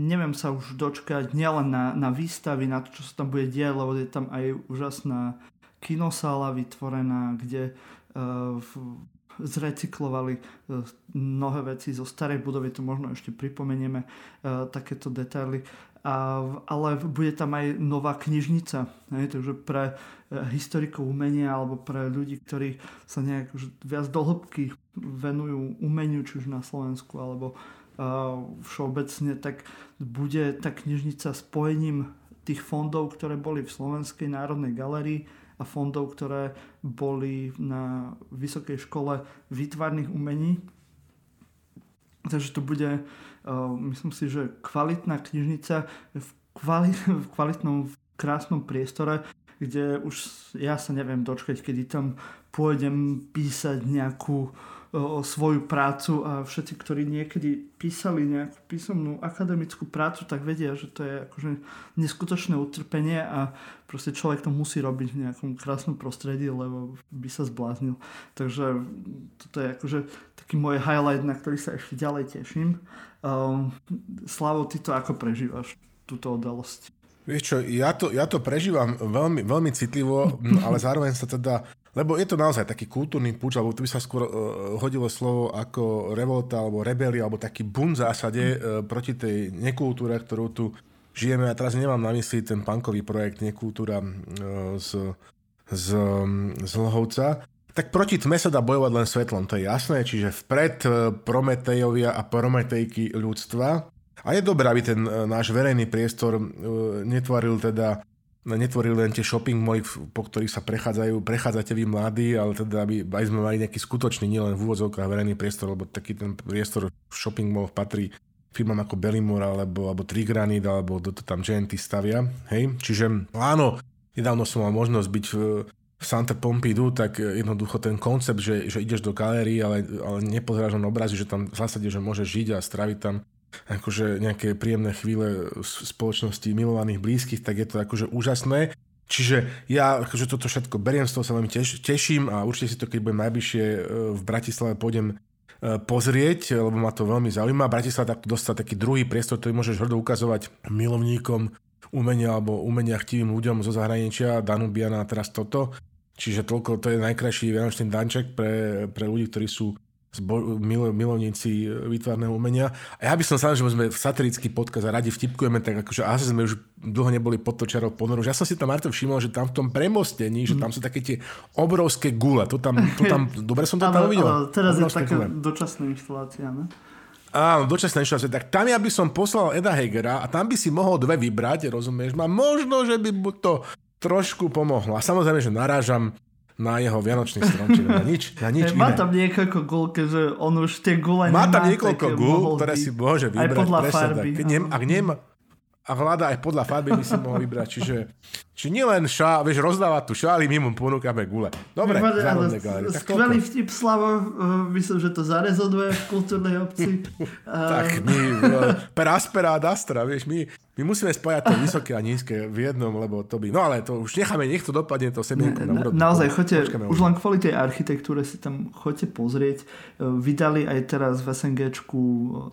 neviem sa už dočkať nielen na, na výstavy, na to, čo sa tam bude diať, lebo je tam aj úžasná kinosála vytvorená, kde uh, zrecyklovali uh, mnohé veci zo starej budovy, to možno ešte pripomenieme uh, takéto detaily. A, ale bude tam aj nová knižnica, hej, takže pre historikov umenia alebo pre ľudí, ktorí sa nejak už viac dohlbky venujú umeniu, či už na Slovensku alebo všeobecne, tak bude tá knižnica spojením tých fondov, ktoré boli v Slovenskej národnej galerii a fondov, ktoré boli na Vysokej škole výtvarných umení. Takže to bude, myslím si, že kvalitná knižnica v, kvalit, v kvalitnom, v krásnom priestore, kde už ja sa neviem dočkať, kedy tam pôjdem písať nejakú uh, svoju prácu a všetci, ktorí niekedy písali nejakú písomnú akademickú prácu, tak vedia, že to je akože neskutočné utrpenie a proste človek to musí robiť v nejakom krásnom prostredí, lebo by sa zbláznil. Takže toto je akože taký môj highlight, na ktorý sa ešte ďalej teším. Um, Slavo, ty to ako prežívaš, túto udalosť? Vieš čo, ja to, ja to prežívam veľmi, veľmi citlivo, ale zároveň sa teda lebo je to naozaj taký kultúrny púč, alebo tu by sa skôr uh, hodilo slovo ako revolta, alebo rebelia, alebo taký bun v zásade uh, proti tej nekultúre, ktorú tu žijeme. A teraz nemám na mysli ten punkový projekt Nekultúra uh, z, z, z Lhovca. Tak proti tme sa dá bojovať len svetlom, to je jasné. Čiže vpred Prometejovia a Prometejky ľudstva. A je dobré, aby ten náš verejný priestor netvoril teda netvorili len tie shopping moly, po ktorých sa prechádzajú, prechádzate vy mladí, ale teda aby aj sme mali nejaký skutočný, nielen v úvodzovkách verejný priestor, lebo taký ten priestor v shopping mall patrí firmám ako Bellimore alebo, alebo Trigranit alebo to, to tam GNT stavia. Hej? Čiže áno, nedávno som mal možnosť byť v, v Santa Pompidou, tak jednoducho ten koncept, že, že ideš do galérie, ale, ale nepozeráš na obrazy, že tam v zásade, že môžeš žiť a straviť tam akože nejaké príjemné chvíle v spoločnosti milovaných blízkych, tak je to akože úžasné. Čiže ja akože toto všetko beriem, z toho sa veľmi teš, teším a určite si to, keď budem najbližšie e, v Bratislave, pôjdem e, pozrieť, lebo ma to veľmi zaujíma. Bratislava takto dostať taký druhý priestor, ktorý môžeš hrdo ukazovať milovníkom umenia alebo umenia chtivým ľuďom zo zahraničia, Danubiana teraz toto. Čiže toľko, to je najkrajší vianočný danček pre, pre ľudí, ktorí sú zbo- mil- milovníci e, výtvarného umenia. A ja by som samozrejme, že sme v satirický podkaz a radi vtipkujeme, tak akože asi sme už dlho neboli pod točarou ponoru. Ja som si tam Marto všimol, že tam v tom premostení, že tam sú také tie obrovské gule. To tam, to tam dobre som to tam uvidel. Ale teraz obrovské je taká gule. dočasná inštalácia, ne? Áno, dočasná inštalácia. Tak tam ja by som poslal Eda Hegera a tam by si mohol dve vybrať, rozumieš? A možno, že by to trošku pomohlo. A samozrejme, že narážam na jeho vianočný stromček. Na nič, na nič hey, Má tam niekoľko gul, keďže on už tie gule Má tam niekoľko gul, ktoré si môže vybrať. Aj podľa farby. Keď nem, ak nemá, a vláda aj podľa farby by si mohol vybrať. Čiže, či nielen šá, vieš, rozdávať tu šály, my mu ponúkame gule. Dobre, zárodné galerie. Skvelý vtip, Slavo, uh, myslím, že to zarezonuje v kultúrnej obci. tak my, uh, per aspera ad astra, vieš, my, my musíme spojať to vysoké a nízke v jednom, lebo to by... No ale to už necháme, nech to dopadne to semienko na úrodu. Naozaj, choďte, už len kvôli tej architektúre si tam choďte pozrieť. Vydali aj teraz v SNGčku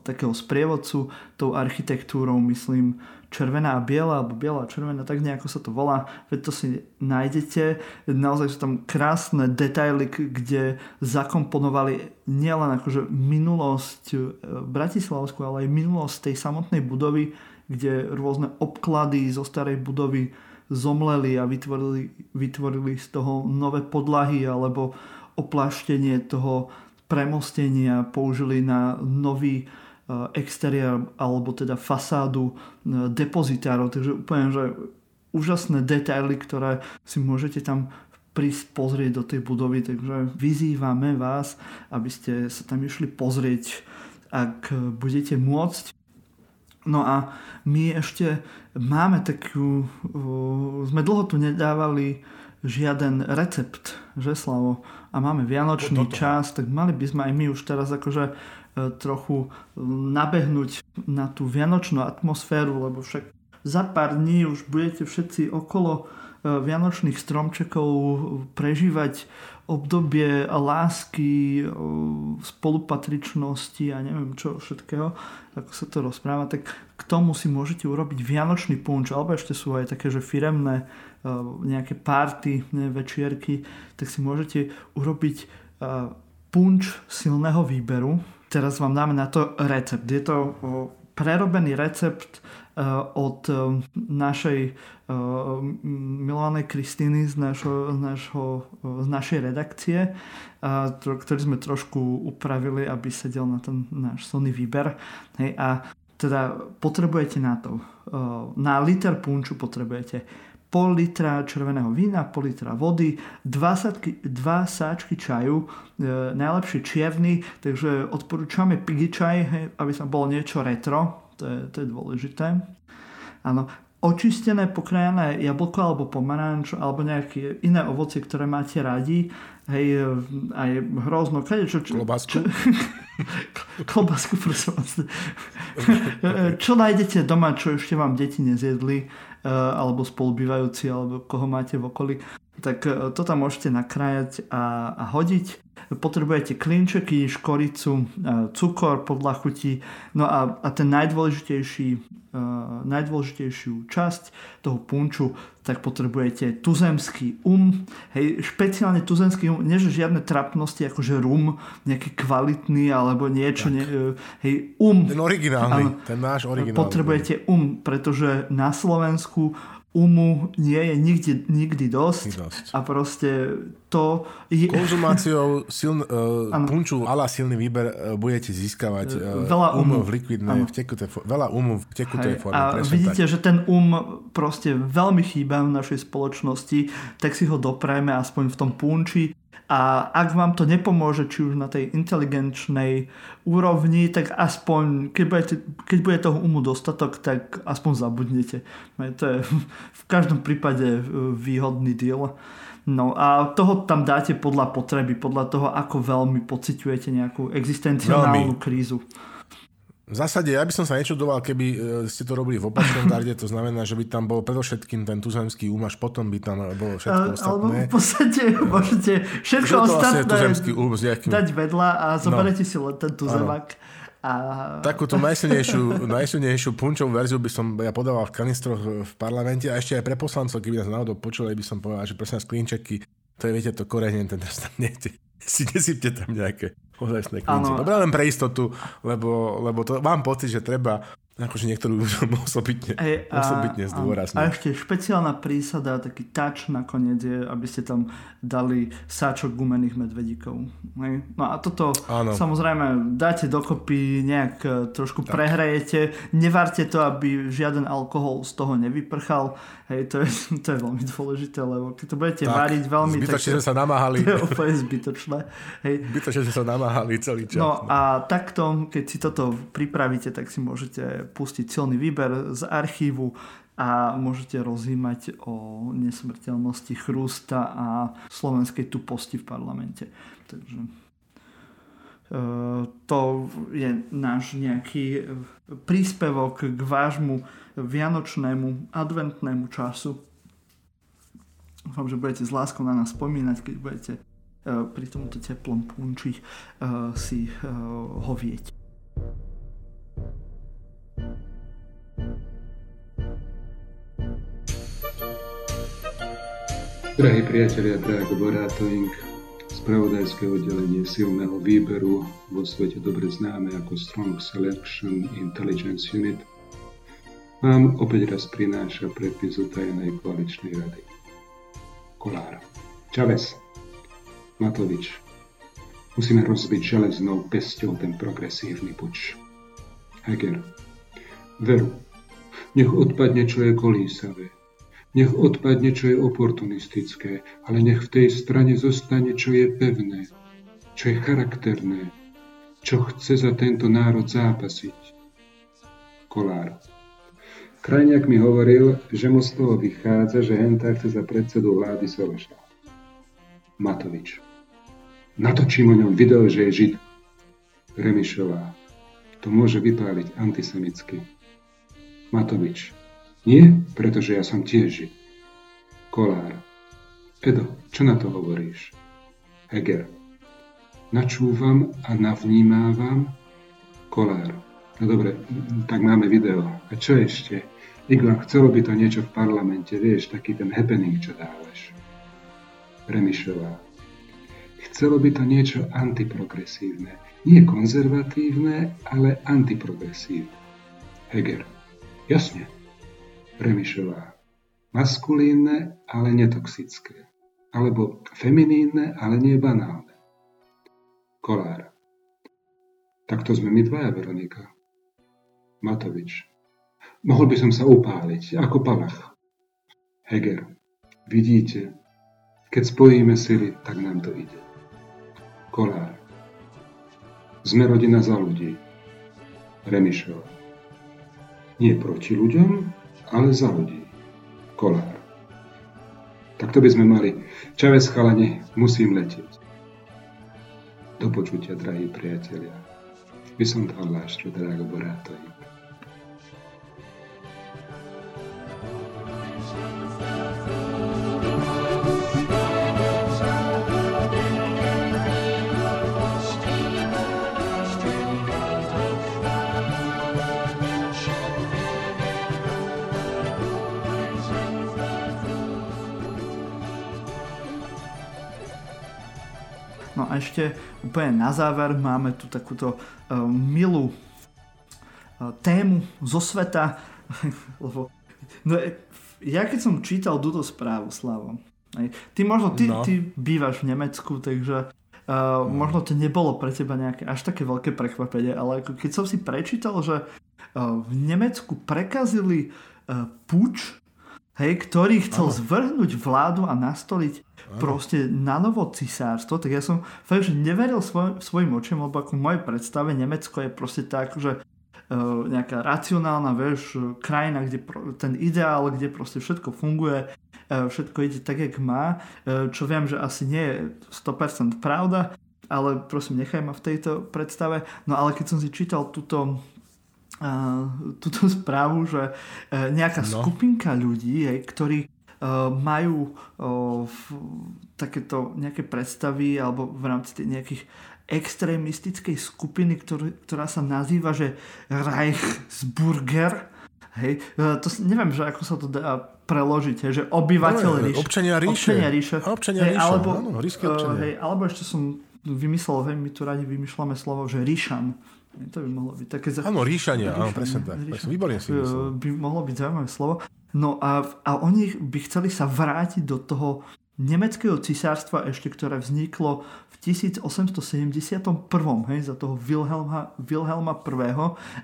takého sprievodcu tou architektúrou, myslím, červená a biela, alebo biela a červená, tak nejako sa to volá, veď to si nájdete. Naozaj sú tam krásne detaily, kde zakomponovali nielen akože minulosť e, Bratislavsku, ale aj minulosť tej samotnej budovy, kde rôzne obklady zo starej budovy zomleli a vytvorili, vytvorili z toho nové podlahy alebo oplaštenie toho premostenia použili na nový Eh, exteriér alebo teda fasádu eh, depozitárov. Takže úplne, že úžasné detaily, ktoré si môžete tam prísť pozrieť do tej budovy, takže vyzývame vás, aby ste sa tam išli pozrieť, ak budete môcť. No a my ešte máme takú, sme dlho tu nedávali žiaden recept, že Slavo? A máme vianočný čas, tak mali by sme aj my už teraz akože E, trochu e, nabehnúť na tú vianočnú atmosféru, lebo však za pár dní už budete všetci okolo vianočných stromčekov prežívať obdobie lásky, spolupatričnosti a neviem čo všetkého, ako sa to rozpráva, tak k tomu si môžete urobiť vianočný punč, alebo ešte sú aj také, že firemné nejaké party, ne, večierky, tak si môžete urobiť punč silného výberu. Teraz vám dáme na to recept. Je to prerobený recept od našej milovanej Kristýny z, našo, z, našo, z našej redakcie, ktorý sme trošku upravili, aby sedel na ten náš silný výber. Hej, a teda potrebujete na to, na liter punču potrebujete pol litra červeného vína, pol litra vody, dva, sadky, dva sáčky čaju, e, najlepšie čierny, takže odporúčame pigi čaj, aby sa bolo niečo retro, to je, to je dôležité. Áno, očistené, pokrajené jablko alebo pomaranč alebo nejaké iné ovocie, ktoré máte radi. Hej, aj hrozno, kade čo... čo Klobásku? Čo, klobásku, prosím vás. čo nájdete doma, čo ešte vám deti nezjedli, eh, alebo spolubývajúci, alebo koho máte v okolí, tak eh, to tam môžete nakrájať a, a hodiť. Potrebujete klinčeky, škoricu, eh, cukor podľa chuti. No a, a ten najdôležitejší uh, najdôležitejšiu časť toho punču, tak potrebujete tuzemský um. Hej, špeciálne tuzemský um, nie že žiadne trapnosti, akože rum, nejaký kvalitný alebo niečo. Ne, uh, hej, um. Ten originálny, áno, ten náš originálny. Potrebujete um, pretože na Slovensku umu nie je nikdy, nikdy dosť, dosť. A proste to je... Konzumáciou siln, uh, punču ala silný výber uh, budete získavať uh, veľa um v likvidnej, v tekutej, veľa umu v tekutej forme. A vidíte, tak. že ten um proste veľmi chýba v našej spoločnosti, tak si ho doprajme aspoň v tom punči a ak vám to nepomôže, či už na tej inteligenčnej úrovni, tak aspoň, keď, budete, keď bude toho umu dostatok, tak aspoň zabudnete. To je v každom prípade e, výhodný deal. No a toho tam dáte podľa potreby, podľa toho, ako veľmi pociťujete nejakú existenciálnu krízu. V zásade ja by som sa nečudoval, keby e, ste to robili v opačnom garde, to znamená, že by tam bol predovšetkým ten tuzemský úm, až potom by tam bolo všetko ostatné. Alebo v podstate môžete všetko vlastne ostatné tuzemský úm dať vedľa a zoberete no. si len ten tuzemak. A... Takúto najsilnejšiu, najsilnejšiú punčovú verziu by som ja podával v kanistroch v parlamente a ešte aj pre poslancov, keby nás náhodou počuli, by som povedal, že prosím sklinčeky, to je, viete, to korenie, ten tam si nesypte tam nejaké ozajstné klince. Dobre, len pre istotu, lebo, lebo to mám pocit, že treba akože niektorú osobitne, Ej, a, osobitne zdôrazniť. A ešte špeciálna prísada, taký touch nakoniec je, aby ste tam dali sáčok gumených medvedíkov. Hej. No a toto Áno. samozrejme dáte dokopy, nejak e, trošku tak. prehrajete, nevarte to, aby žiaden alkohol z toho nevyprchal. Hej, to je, to je veľmi dôležité, lebo keď to budete tak, variť veľmi... Zbytočne sme sa namáhali. To je úplne zbytočné. Hej. Zbytočne sme sa namáhali celý čas. No, no a takto, keď si toto pripravíte, tak si môžete pustiť silný výber z archívu a môžete rozímať o nesmrteľnosti chrústa a slovenskej tuposti v parlamente. Takže e, to je náš nejaký príspevok k vášmu vianočnému adventnému času. Dúfam, že budete s láskou na nás spomínať, keď budete e, pri tomto teplom punči e, si ho vieť. Drahí priatelia, Drago Borátoink, spravodajské oddelenie silného výberu vo svete dobre známe ako Strong Selection Intelligence Unit, vám opäť raz prináša prepisu tajnej koaličnej rady. Kolár. Čaves. Matovič. Musíme rozbiť železnou pesťou ten progresívny puč. Heger. Veru. Nech odpadne, čo je kolísavé nech odpadne, čo je oportunistické, ale nech v tej strane zostane, čo je pevné, čo je charakterné, čo chce za tento národ zápasiť. Kolár. Krajniak mi hovoril, že mu z toho vychádza, že Henta chce za predsedu vlády Soroša. Matovič. Natočím o ňom video, že je žid. Remišová. To môže vypáliť antisemicky. Matovič. Nie, pretože ja som tiež žid. Kolár. Edo, čo na to hovoríš? Heger. Načúvam a navnímávam. Kolár. No dobre, tak máme video. A čo ešte? Igor, chcelo by to niečo v parlamente, vieš, taký ten happening, čo dávaš. Remišová. Chcelo by to niečo antiprogresívne. Nie konzervatívne, ale antiprogresívne. Heger. Jasne. Remišová. Maskulínne, ale netoxické. Alebo feminínne, ale nie banálne. Kolár. Tak to sme my dvaja, Veronika. Matovič. Mohol by som sa upáliť, ako Palach. Heger. Vidíte, keď spojíme sily, tak nám to ide. Kolár. Sme rodina za ľudí. Remišov. Nie proti ľuďom, ale za ľudí. Kolár. Tak to by sme mali. Čavec chalane, musím letieť. Do počutia, drahí priatelia. Viszonthallásra, drága barátaim. No a ešte úplne na záver máme tu takúto uh, milú uh, tému zo sveta, lebo no, ja keď som čítal túto správu, Slavo, ty možno, ty, no. ty bývaš v Nemecku, takže uh, možno to nebolo pre teba nejaké až také veľké prekvapenie, ale keď som si prečítal, že uh, v Nemecku prekazili uh, puč, hej, ktorý chcel Aha. zvrhnúť vládu a nastoliť proste na novo cisárstvo, tak ja som fakt, že neveril svoj, svojim očom, lebo ako v mojej predstave Nemecko je proste tak, že uh, nejaká racionálna, vieš, krajina, kde pro, ten ideál, kde proste všetko funguje, uh, všetko ide tak, jak má, uh, čo viem, že asi nie je 100% pravda, ale prosím, nechaj ma v tejto predstave. No ale keď som si čítal túto túto správu, že uh, nejaká no. skupinka ľudí, hej, ktorí uh, majú uh, takéto nejaké predstavy alebo v rámci nejakých extrémistickej skupiny, ktorý, ktorá sa nazýva, že Reichsburger. Hej, to neviem, že ako sa to dá preložiť, hej, že obyvateľ no. Občania ríše. Občania ríše. Občania hej, ríše, alebo, áno, občania. hej, alebo ešte som vymyslel, hej, my tu radi vymýšľame slovo, že ríšan. To by mohlo byť také... Áno, ríšanie, áno, presne tak. Výborne si myslel. By mohlo byť zaujímavé slovo. No a, a oni by chceli sa vrátiť do toho nemeckého cisárstva ešte, ktoré vzniklo v 1871. Hej, za toho Wilhelma, Wilhelma I.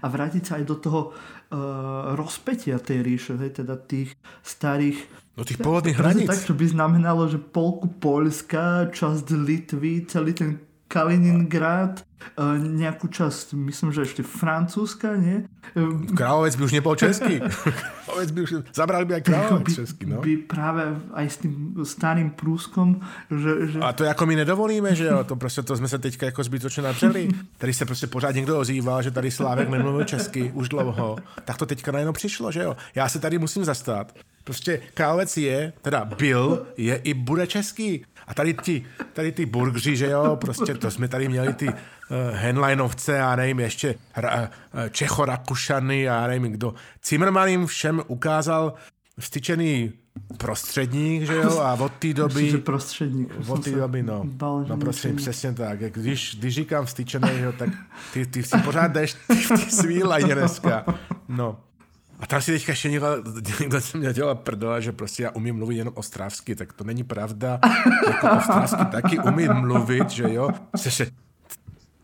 a vrátiť sa aj do toho uh, rozpetia tej ríše, hej, teda tých starých do tých pôvodných hraníc. Tak, čo by znamenalo, že polku Polska, časť Litvy, celý ten Kaliningrad, e, nejakú časť, myslím, že ešte Francúzska, nie? E, kráľovec by už nebol český. kráľovec by už, zabrali by aj kráľovec by, český, no. By práve aj s tým starým prúskom, že, že... A to ako my nedovolíme, že jo? To prostě to jsme se teďka jako zbytočně napřeli. Tady se prostě pořád někdo ozývá, že tady Slávek nemluvil česky už dlouho. Tak to teďka najednou přišlo, že jo? Já se tady musím zastat. Prostě královec je, teda byl, je i bude český. A tady ty, tady ty burgři, že jo, prostě to jsme tady měli ty uh, Henleinovce a nevím ještě uh, Čechorakušany a nevím kdo. Zimmerman jim všem ukázal styčený prostředník, že jo, a od té doby... Myslím, že prostředník. Od té doby, no. Bal, no prostředník, přesně tak. Když, když říkám styčený, jo, tak ty, ty si pořád jdeš ty, ty svý lajně dneska. No. A tam si teďka ještě někdo, někdo se mě dělal prdela, že prostě já umím mluvit jenom ostravsky, tak to není pravda. Jako ostravsky taky umím mluvit, že jo. Se,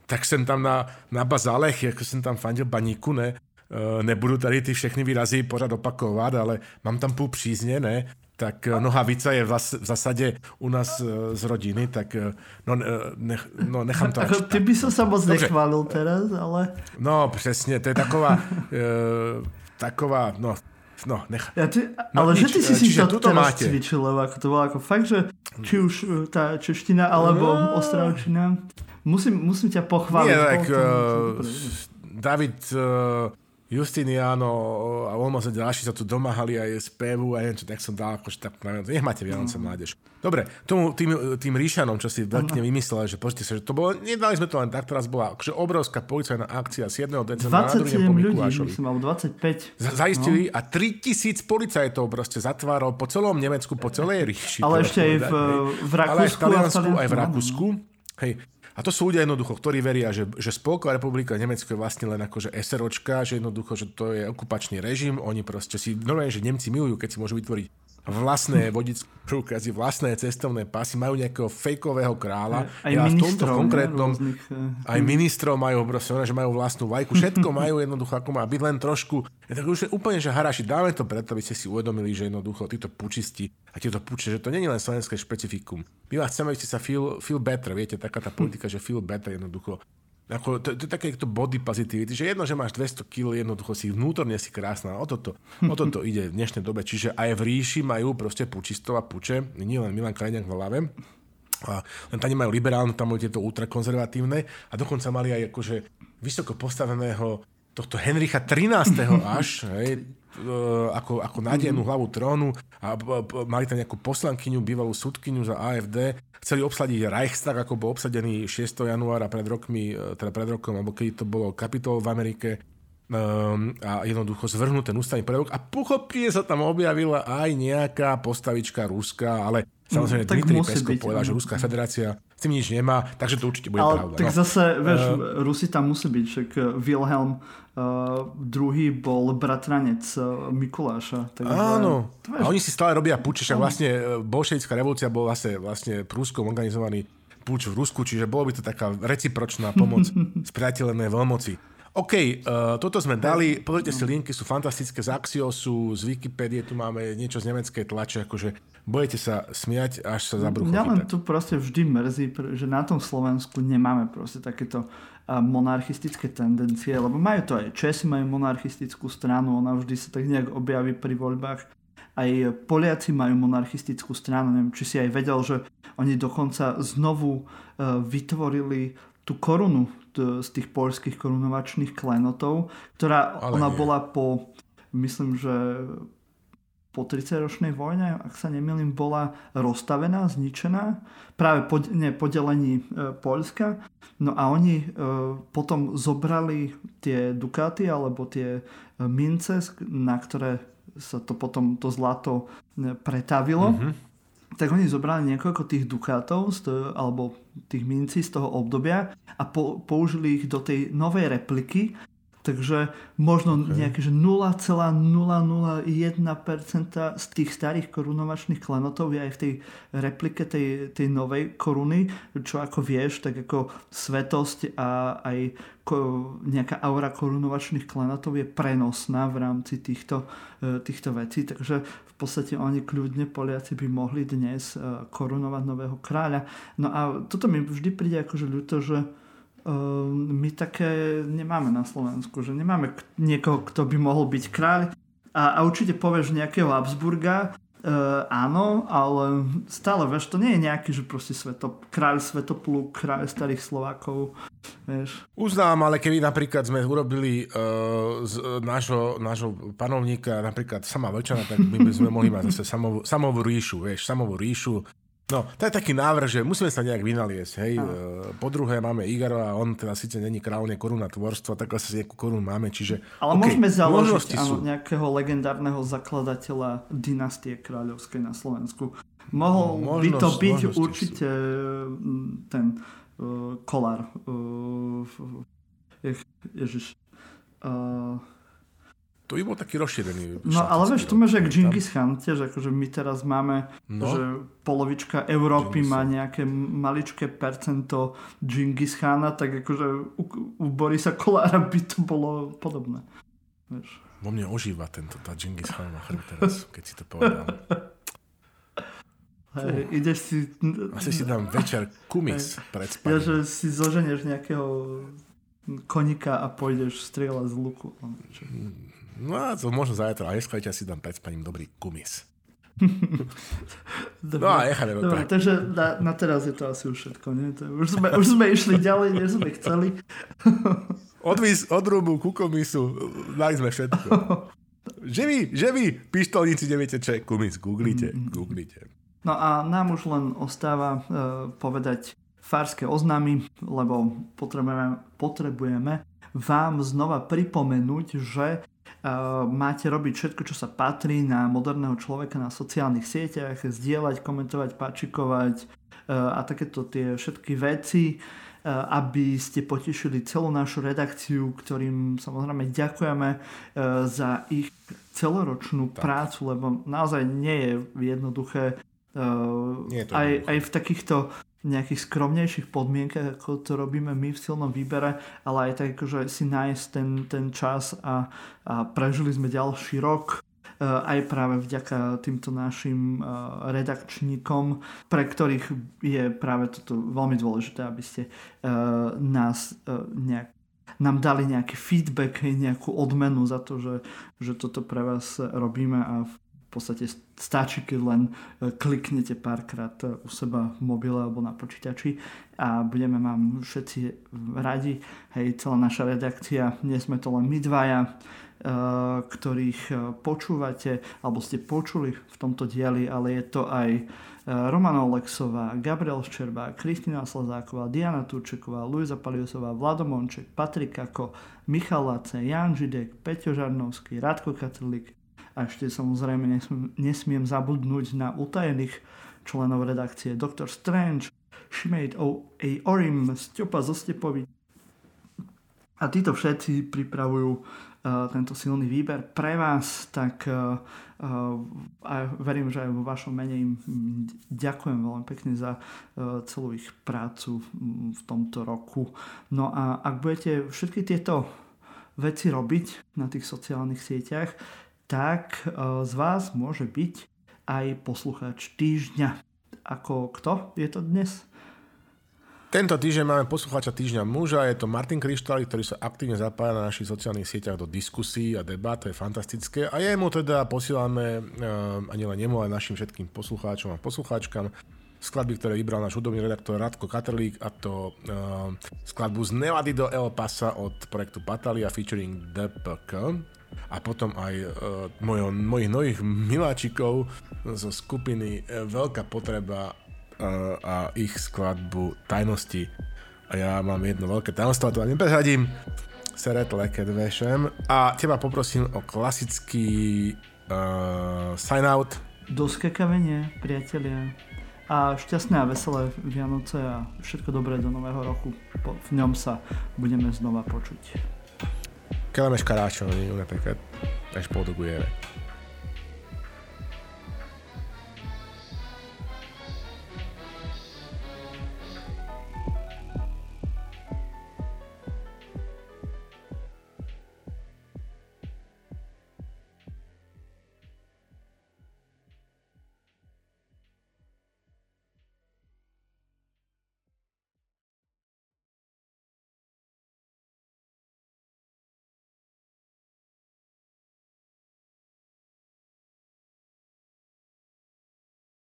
tak jsem tam na, na bazálech, jako jsem tam fandil baníku, ne. E, nebudu tady ty všechny výrazy pořád opakovat, ale mám tam půl přízně, ne. Tak e, nohavica je v zasadě u nás e, z rodiny, tak no, nech, no nechám to. Ako, ty by som sa moc nechválil teraz, ale... No přesně, to je taková taková, no, no, nech... Ja ty, no, ale nič, že ty si si to teraz máte. cvičil, lebo ako to bolo ako fakt, že či už e, tá čeština alebo no. ostravčina, musím, musím ťa pochváliť. Nie, tak uh, David uh, Justiniano a a ďalší sa tu domáhali aj z pevu a neviem čo, tak som dal akože tak, nech máte Vianoce mm. mládež. Dobre, tomu, tým, tým Ríšanom, čo si veľkne vymyslel, že pozrite sa, že to bolo, nedali sme to len tak, teraz bola akože obrovská policajná akcia 7. decembra na druhým po Mikulášovi. Myslím, alebo 25. Z- zaistili no. a 3000 policajtov proste zatváralo po celom Nemecku, po celej ríši. Ale ešte aj v, v Rakúsku. Ale aj v Taliansku, aj v Rakúsku. Hej, a to sú ľudia jednoducho, ktorí veria, že, že Spolková republika Nemecko je vlastne len akože SROčka, že jednoducho, že to je okupačný režim, oni proste si, normálne, že Nemci milujú, keď si môžu vytvoriť vlastné vodické preukazy, vlastné cestovné pasy, majú nejakého fejkového kráľa. Aj ja v tomto konkrétnom, rôznych, eh, aj ministrov majú proste, že majú vlastnú vajku, všetko majú jednoducho, ako má byť len trošku. Je tak už úplne, že haraši, dáme to preto, aby ste si uvedomili, že jednoducho títo pučisti a tieto puče, že to nie je len slovenské špecifikum. My vás chceme, aby ste sa feel, feel better, viete, taká tá politika, že feel better jednoducho ako, to, to, je také to body positivity, že jedno, že máš 200 kg, jednoducho si vnútorne si krásna. O toto, o toto ide v dnešnej dobe. Čiže aj v ríši majú proste pučistov a puče, nie len Milan Krajňák v hlave. Len tam nemajú liberálne, tam boli tieto ultrakonzervatívne a dokonca mali aj akože vysoko postaveného tohto Henricha 13. až, hej, ako, ako nádejnú hlavu trónu a mali tam nejakú poslankyňu, bývalú sudkyňu za AFD. Chceli obsadiť Reichstag, ako bol obsadený 6. januára pred rokmi, e, teda pred rokom, alebo keď to bolo kapitol v Amerike um, a jednoducho zvrhnúť ten ústavný poriadok a pochopne sa tam objavila aj nejaká postavička ruská, ale samozrejme no, Dmitry Peskov povedal, že Ruská federácia s tým nič nemá, takže to určite bude ale pravda. Tak no. zase, vieš, uh, Rusi tam musí byť, však Wilhelm Uh, druhý bol bratranec Mikuláša. Takže, Áno, a oni si stále robia puč, však vlastne bolševická revolúcia bol vlastne, vlastne Prúskom organizovaný puč v Rusku, čiže bolo by to taká recipročná pomoc spriateľené veľmoci. OK, uh, toto sme dali, pozrite si linky, sú fantastické z Axiosu, z Wikipédie, tu máme niečo z nemeckej tlače, akože budete sa smiať, až sa zabrucho Mňa len tu proste vždy mrzí, že na tom Slovensku nemáme proste takéto monarchistické tendencie, lebo majú to aj Česi, majú monarchistickú stranu, ona vždy sa tak nejak objaví pri voľbách. Aj Poliaci majú monarchistickú stranu, neviem, či si aj vedel, že oni dokonca znovu e, vytvorili tú korunu z tých polských korunovačných klenotov, ktorá Ale ona nie. bola po, myslím, že po 30-ročnej vojne, ak sa nemýlim, bola rozstavená, zničená práve po, nie, po delení e, Poľska. No a oni e, potom zobrali tie dukáty alebo tie e, mince, na ktoré sa to potom to zlato pretavilo. Mm-hmm. Tak oni zobrali niekoľko tých dukátov z to, alebo tých mincí z toho obdobia a po, použili ich do tej novej repliky Takže možno okay. nejaké že 0,001% z tých starých korunovačných klenotov je aj v tej replike tej, tej novej koruny, čo ako vieš, tak ako svetosť a aj nejaká aura korunovačných klenotov je prenosná v rámci týchto, e, týchto vecí. Takže v podstate oni kľudne Poliaci by mohli dnes e, korunovať nového kráľa. No a toto mi vždy príde akože ľúto, že my také nemáme na Slovensku, že nemáme niekoho, kto by mohol byť kráľ a, a určite povieš nejakého Habsburga, Uh, áno, ale stále, vieš, to nie je nejaký, že proste sveto, kráľ Svetopluk, kráľ starých Slovákov, vieš. Uznám, ale keby napríklad sme urobili uh, z nášho, nášho panovníka napríklad sama Vlčana, tak by sme mohli mať zase samovú, samovú ríšu, vieš, samovú ríšu, No, to je taký návrh, že musíme sa nejak vynaliesť, hej. Aha. Po druhé máme Igora a on teda síce není kráľovne koruna tvorstva, tak asi nejakú korunu máme, čiže... Ale okay, môžeme založiť áno, nejakého legendárneho zakladateľa dynastie kráľovskej na Slovensku. Mohol no, by to byť určite sú. ten uh, kolár. Uh, ježiš. Uh, to by bol taký rozšírený. No ale vieš, to máš jak Genghis Khan, tiež akože my teraz máme, no. že polovička Európy Genghis. má nejaké maličké percento Genghis Khana, tak akože u, u Borisa Kolára by to bolo podobné. Vieš. Vo mne ožíva tento, tá Genghis Khan teraz, keď si to povedal. Hej, ideš si... Asi si dám večer kumis Hej. pred spaním. Ja, že si zoženieš nejakého konika a pôjdeš strieľať z luku. No a to možno zajtra, ale dneska si dám pred spaním dobrý kumis. Dobre, no a necháme Dobre, tak. takže na, na teraz je to asi už všetko. Nie? To, už, sme, už sme išli ďalej, než sme chceli. Odvis, odrubu, kukomisu, dali sme všetko. Že vy, že vy, pištolníci neviete, čo je kumis. Googlite, mm-hmm. googlite. No a nám už len ostáva uh, povedať farské oznámy, lebo potrebujeme, potrebujeme vám znova pripomenúť, že máte robiť všetko, čo sa patrí na moderného človeka na sociálnych sieťach, zdieľať, komentovať, páčikovať uh, a takéto tie všetky veci aby ste potešili celú našu redakciu, ktorým samozrejme ďakujeme za ich celoročnú tak. prácu, lebo naozaj nie je jednoduché nie je to aj, aj v takýchto nejakých skromnejších podmienkach, ako to robíme my v silnom výbere, ale aj tak, že si nájsť ten, ten čas a, a prežili sme ďalší rok aj práve vďaka týmto našim redakčníkom, pre ktorých je práve toto veľmi dôležité, aby ste nás nejak nám dali nejaký feedback, nejakú odmenu za to, že, že toto pre vás robíme a podstate stačí, keď len kliknete párkrát u seba v mobile alebo na počítači a budeme vám všetci radi. Hej, celá naša redakcia, nie sme to len my dvaja, Eh, ktorých počúvate alebo ste počuli v tomto dieli, ale je to aj Romana Olexová, Gabriel Ščerbá, Kristina Slazáková, Diana Turčeková, Luisa Paliusová, Vlado Monček, Patrik Ako, Michal Lace, Jan Židek, Peťo Žarnovský, Radko Katrlik a ešte samozrejme nesmiem, nesmiem zabudnúť na utajených členov redakcie Dr. Strange, Shimate O. A. Orim, Stiopa Zostepovič a títo všetci pripravujú tento silný výber pre vás, tak a verím, že aj vo vašom mene im ďakujem veľmi pekne za celú ich prácu v tomto roku. No a ak budete všetky tieto veci robiť na tých sociálnych sieťach, tak z vás môže byť aj poslucháč týždňa. Ako kto je to dnes? Tento týždeň máme poslucháča týždňa muža, je to Martin Kryštali, ktorý sa aktívne zapája na našich sociálnych sieťach do diskusí a debat, to je fantastické. A jemu teda posielame, uh, ani len nemu, ale našim všetkým poslucháčom a poslucháčkam skladby, ktoré vybral náš hudobný redaktor Radko Katrlík a to uh, skladbu z Nevady do El Pasa od projektu Batalia featuring DPK a potom aj uh, mojo, mojich nových miláčikov zo skupiny Veľká potreba a ich skladbu Tajnosti. A ja mám jedno veľké tajomstvo, to vám neprehradím. Seret Leket Vešem. A teba poprosím o klasický uh, sign out. Do skakavenia, priatelia. A šťastné a veselé Vianoce a všetko dobré do nového roku. Po, v ňom sa budeme znova počuť. Keleme škaráčo, napríklad. Až podugujeme.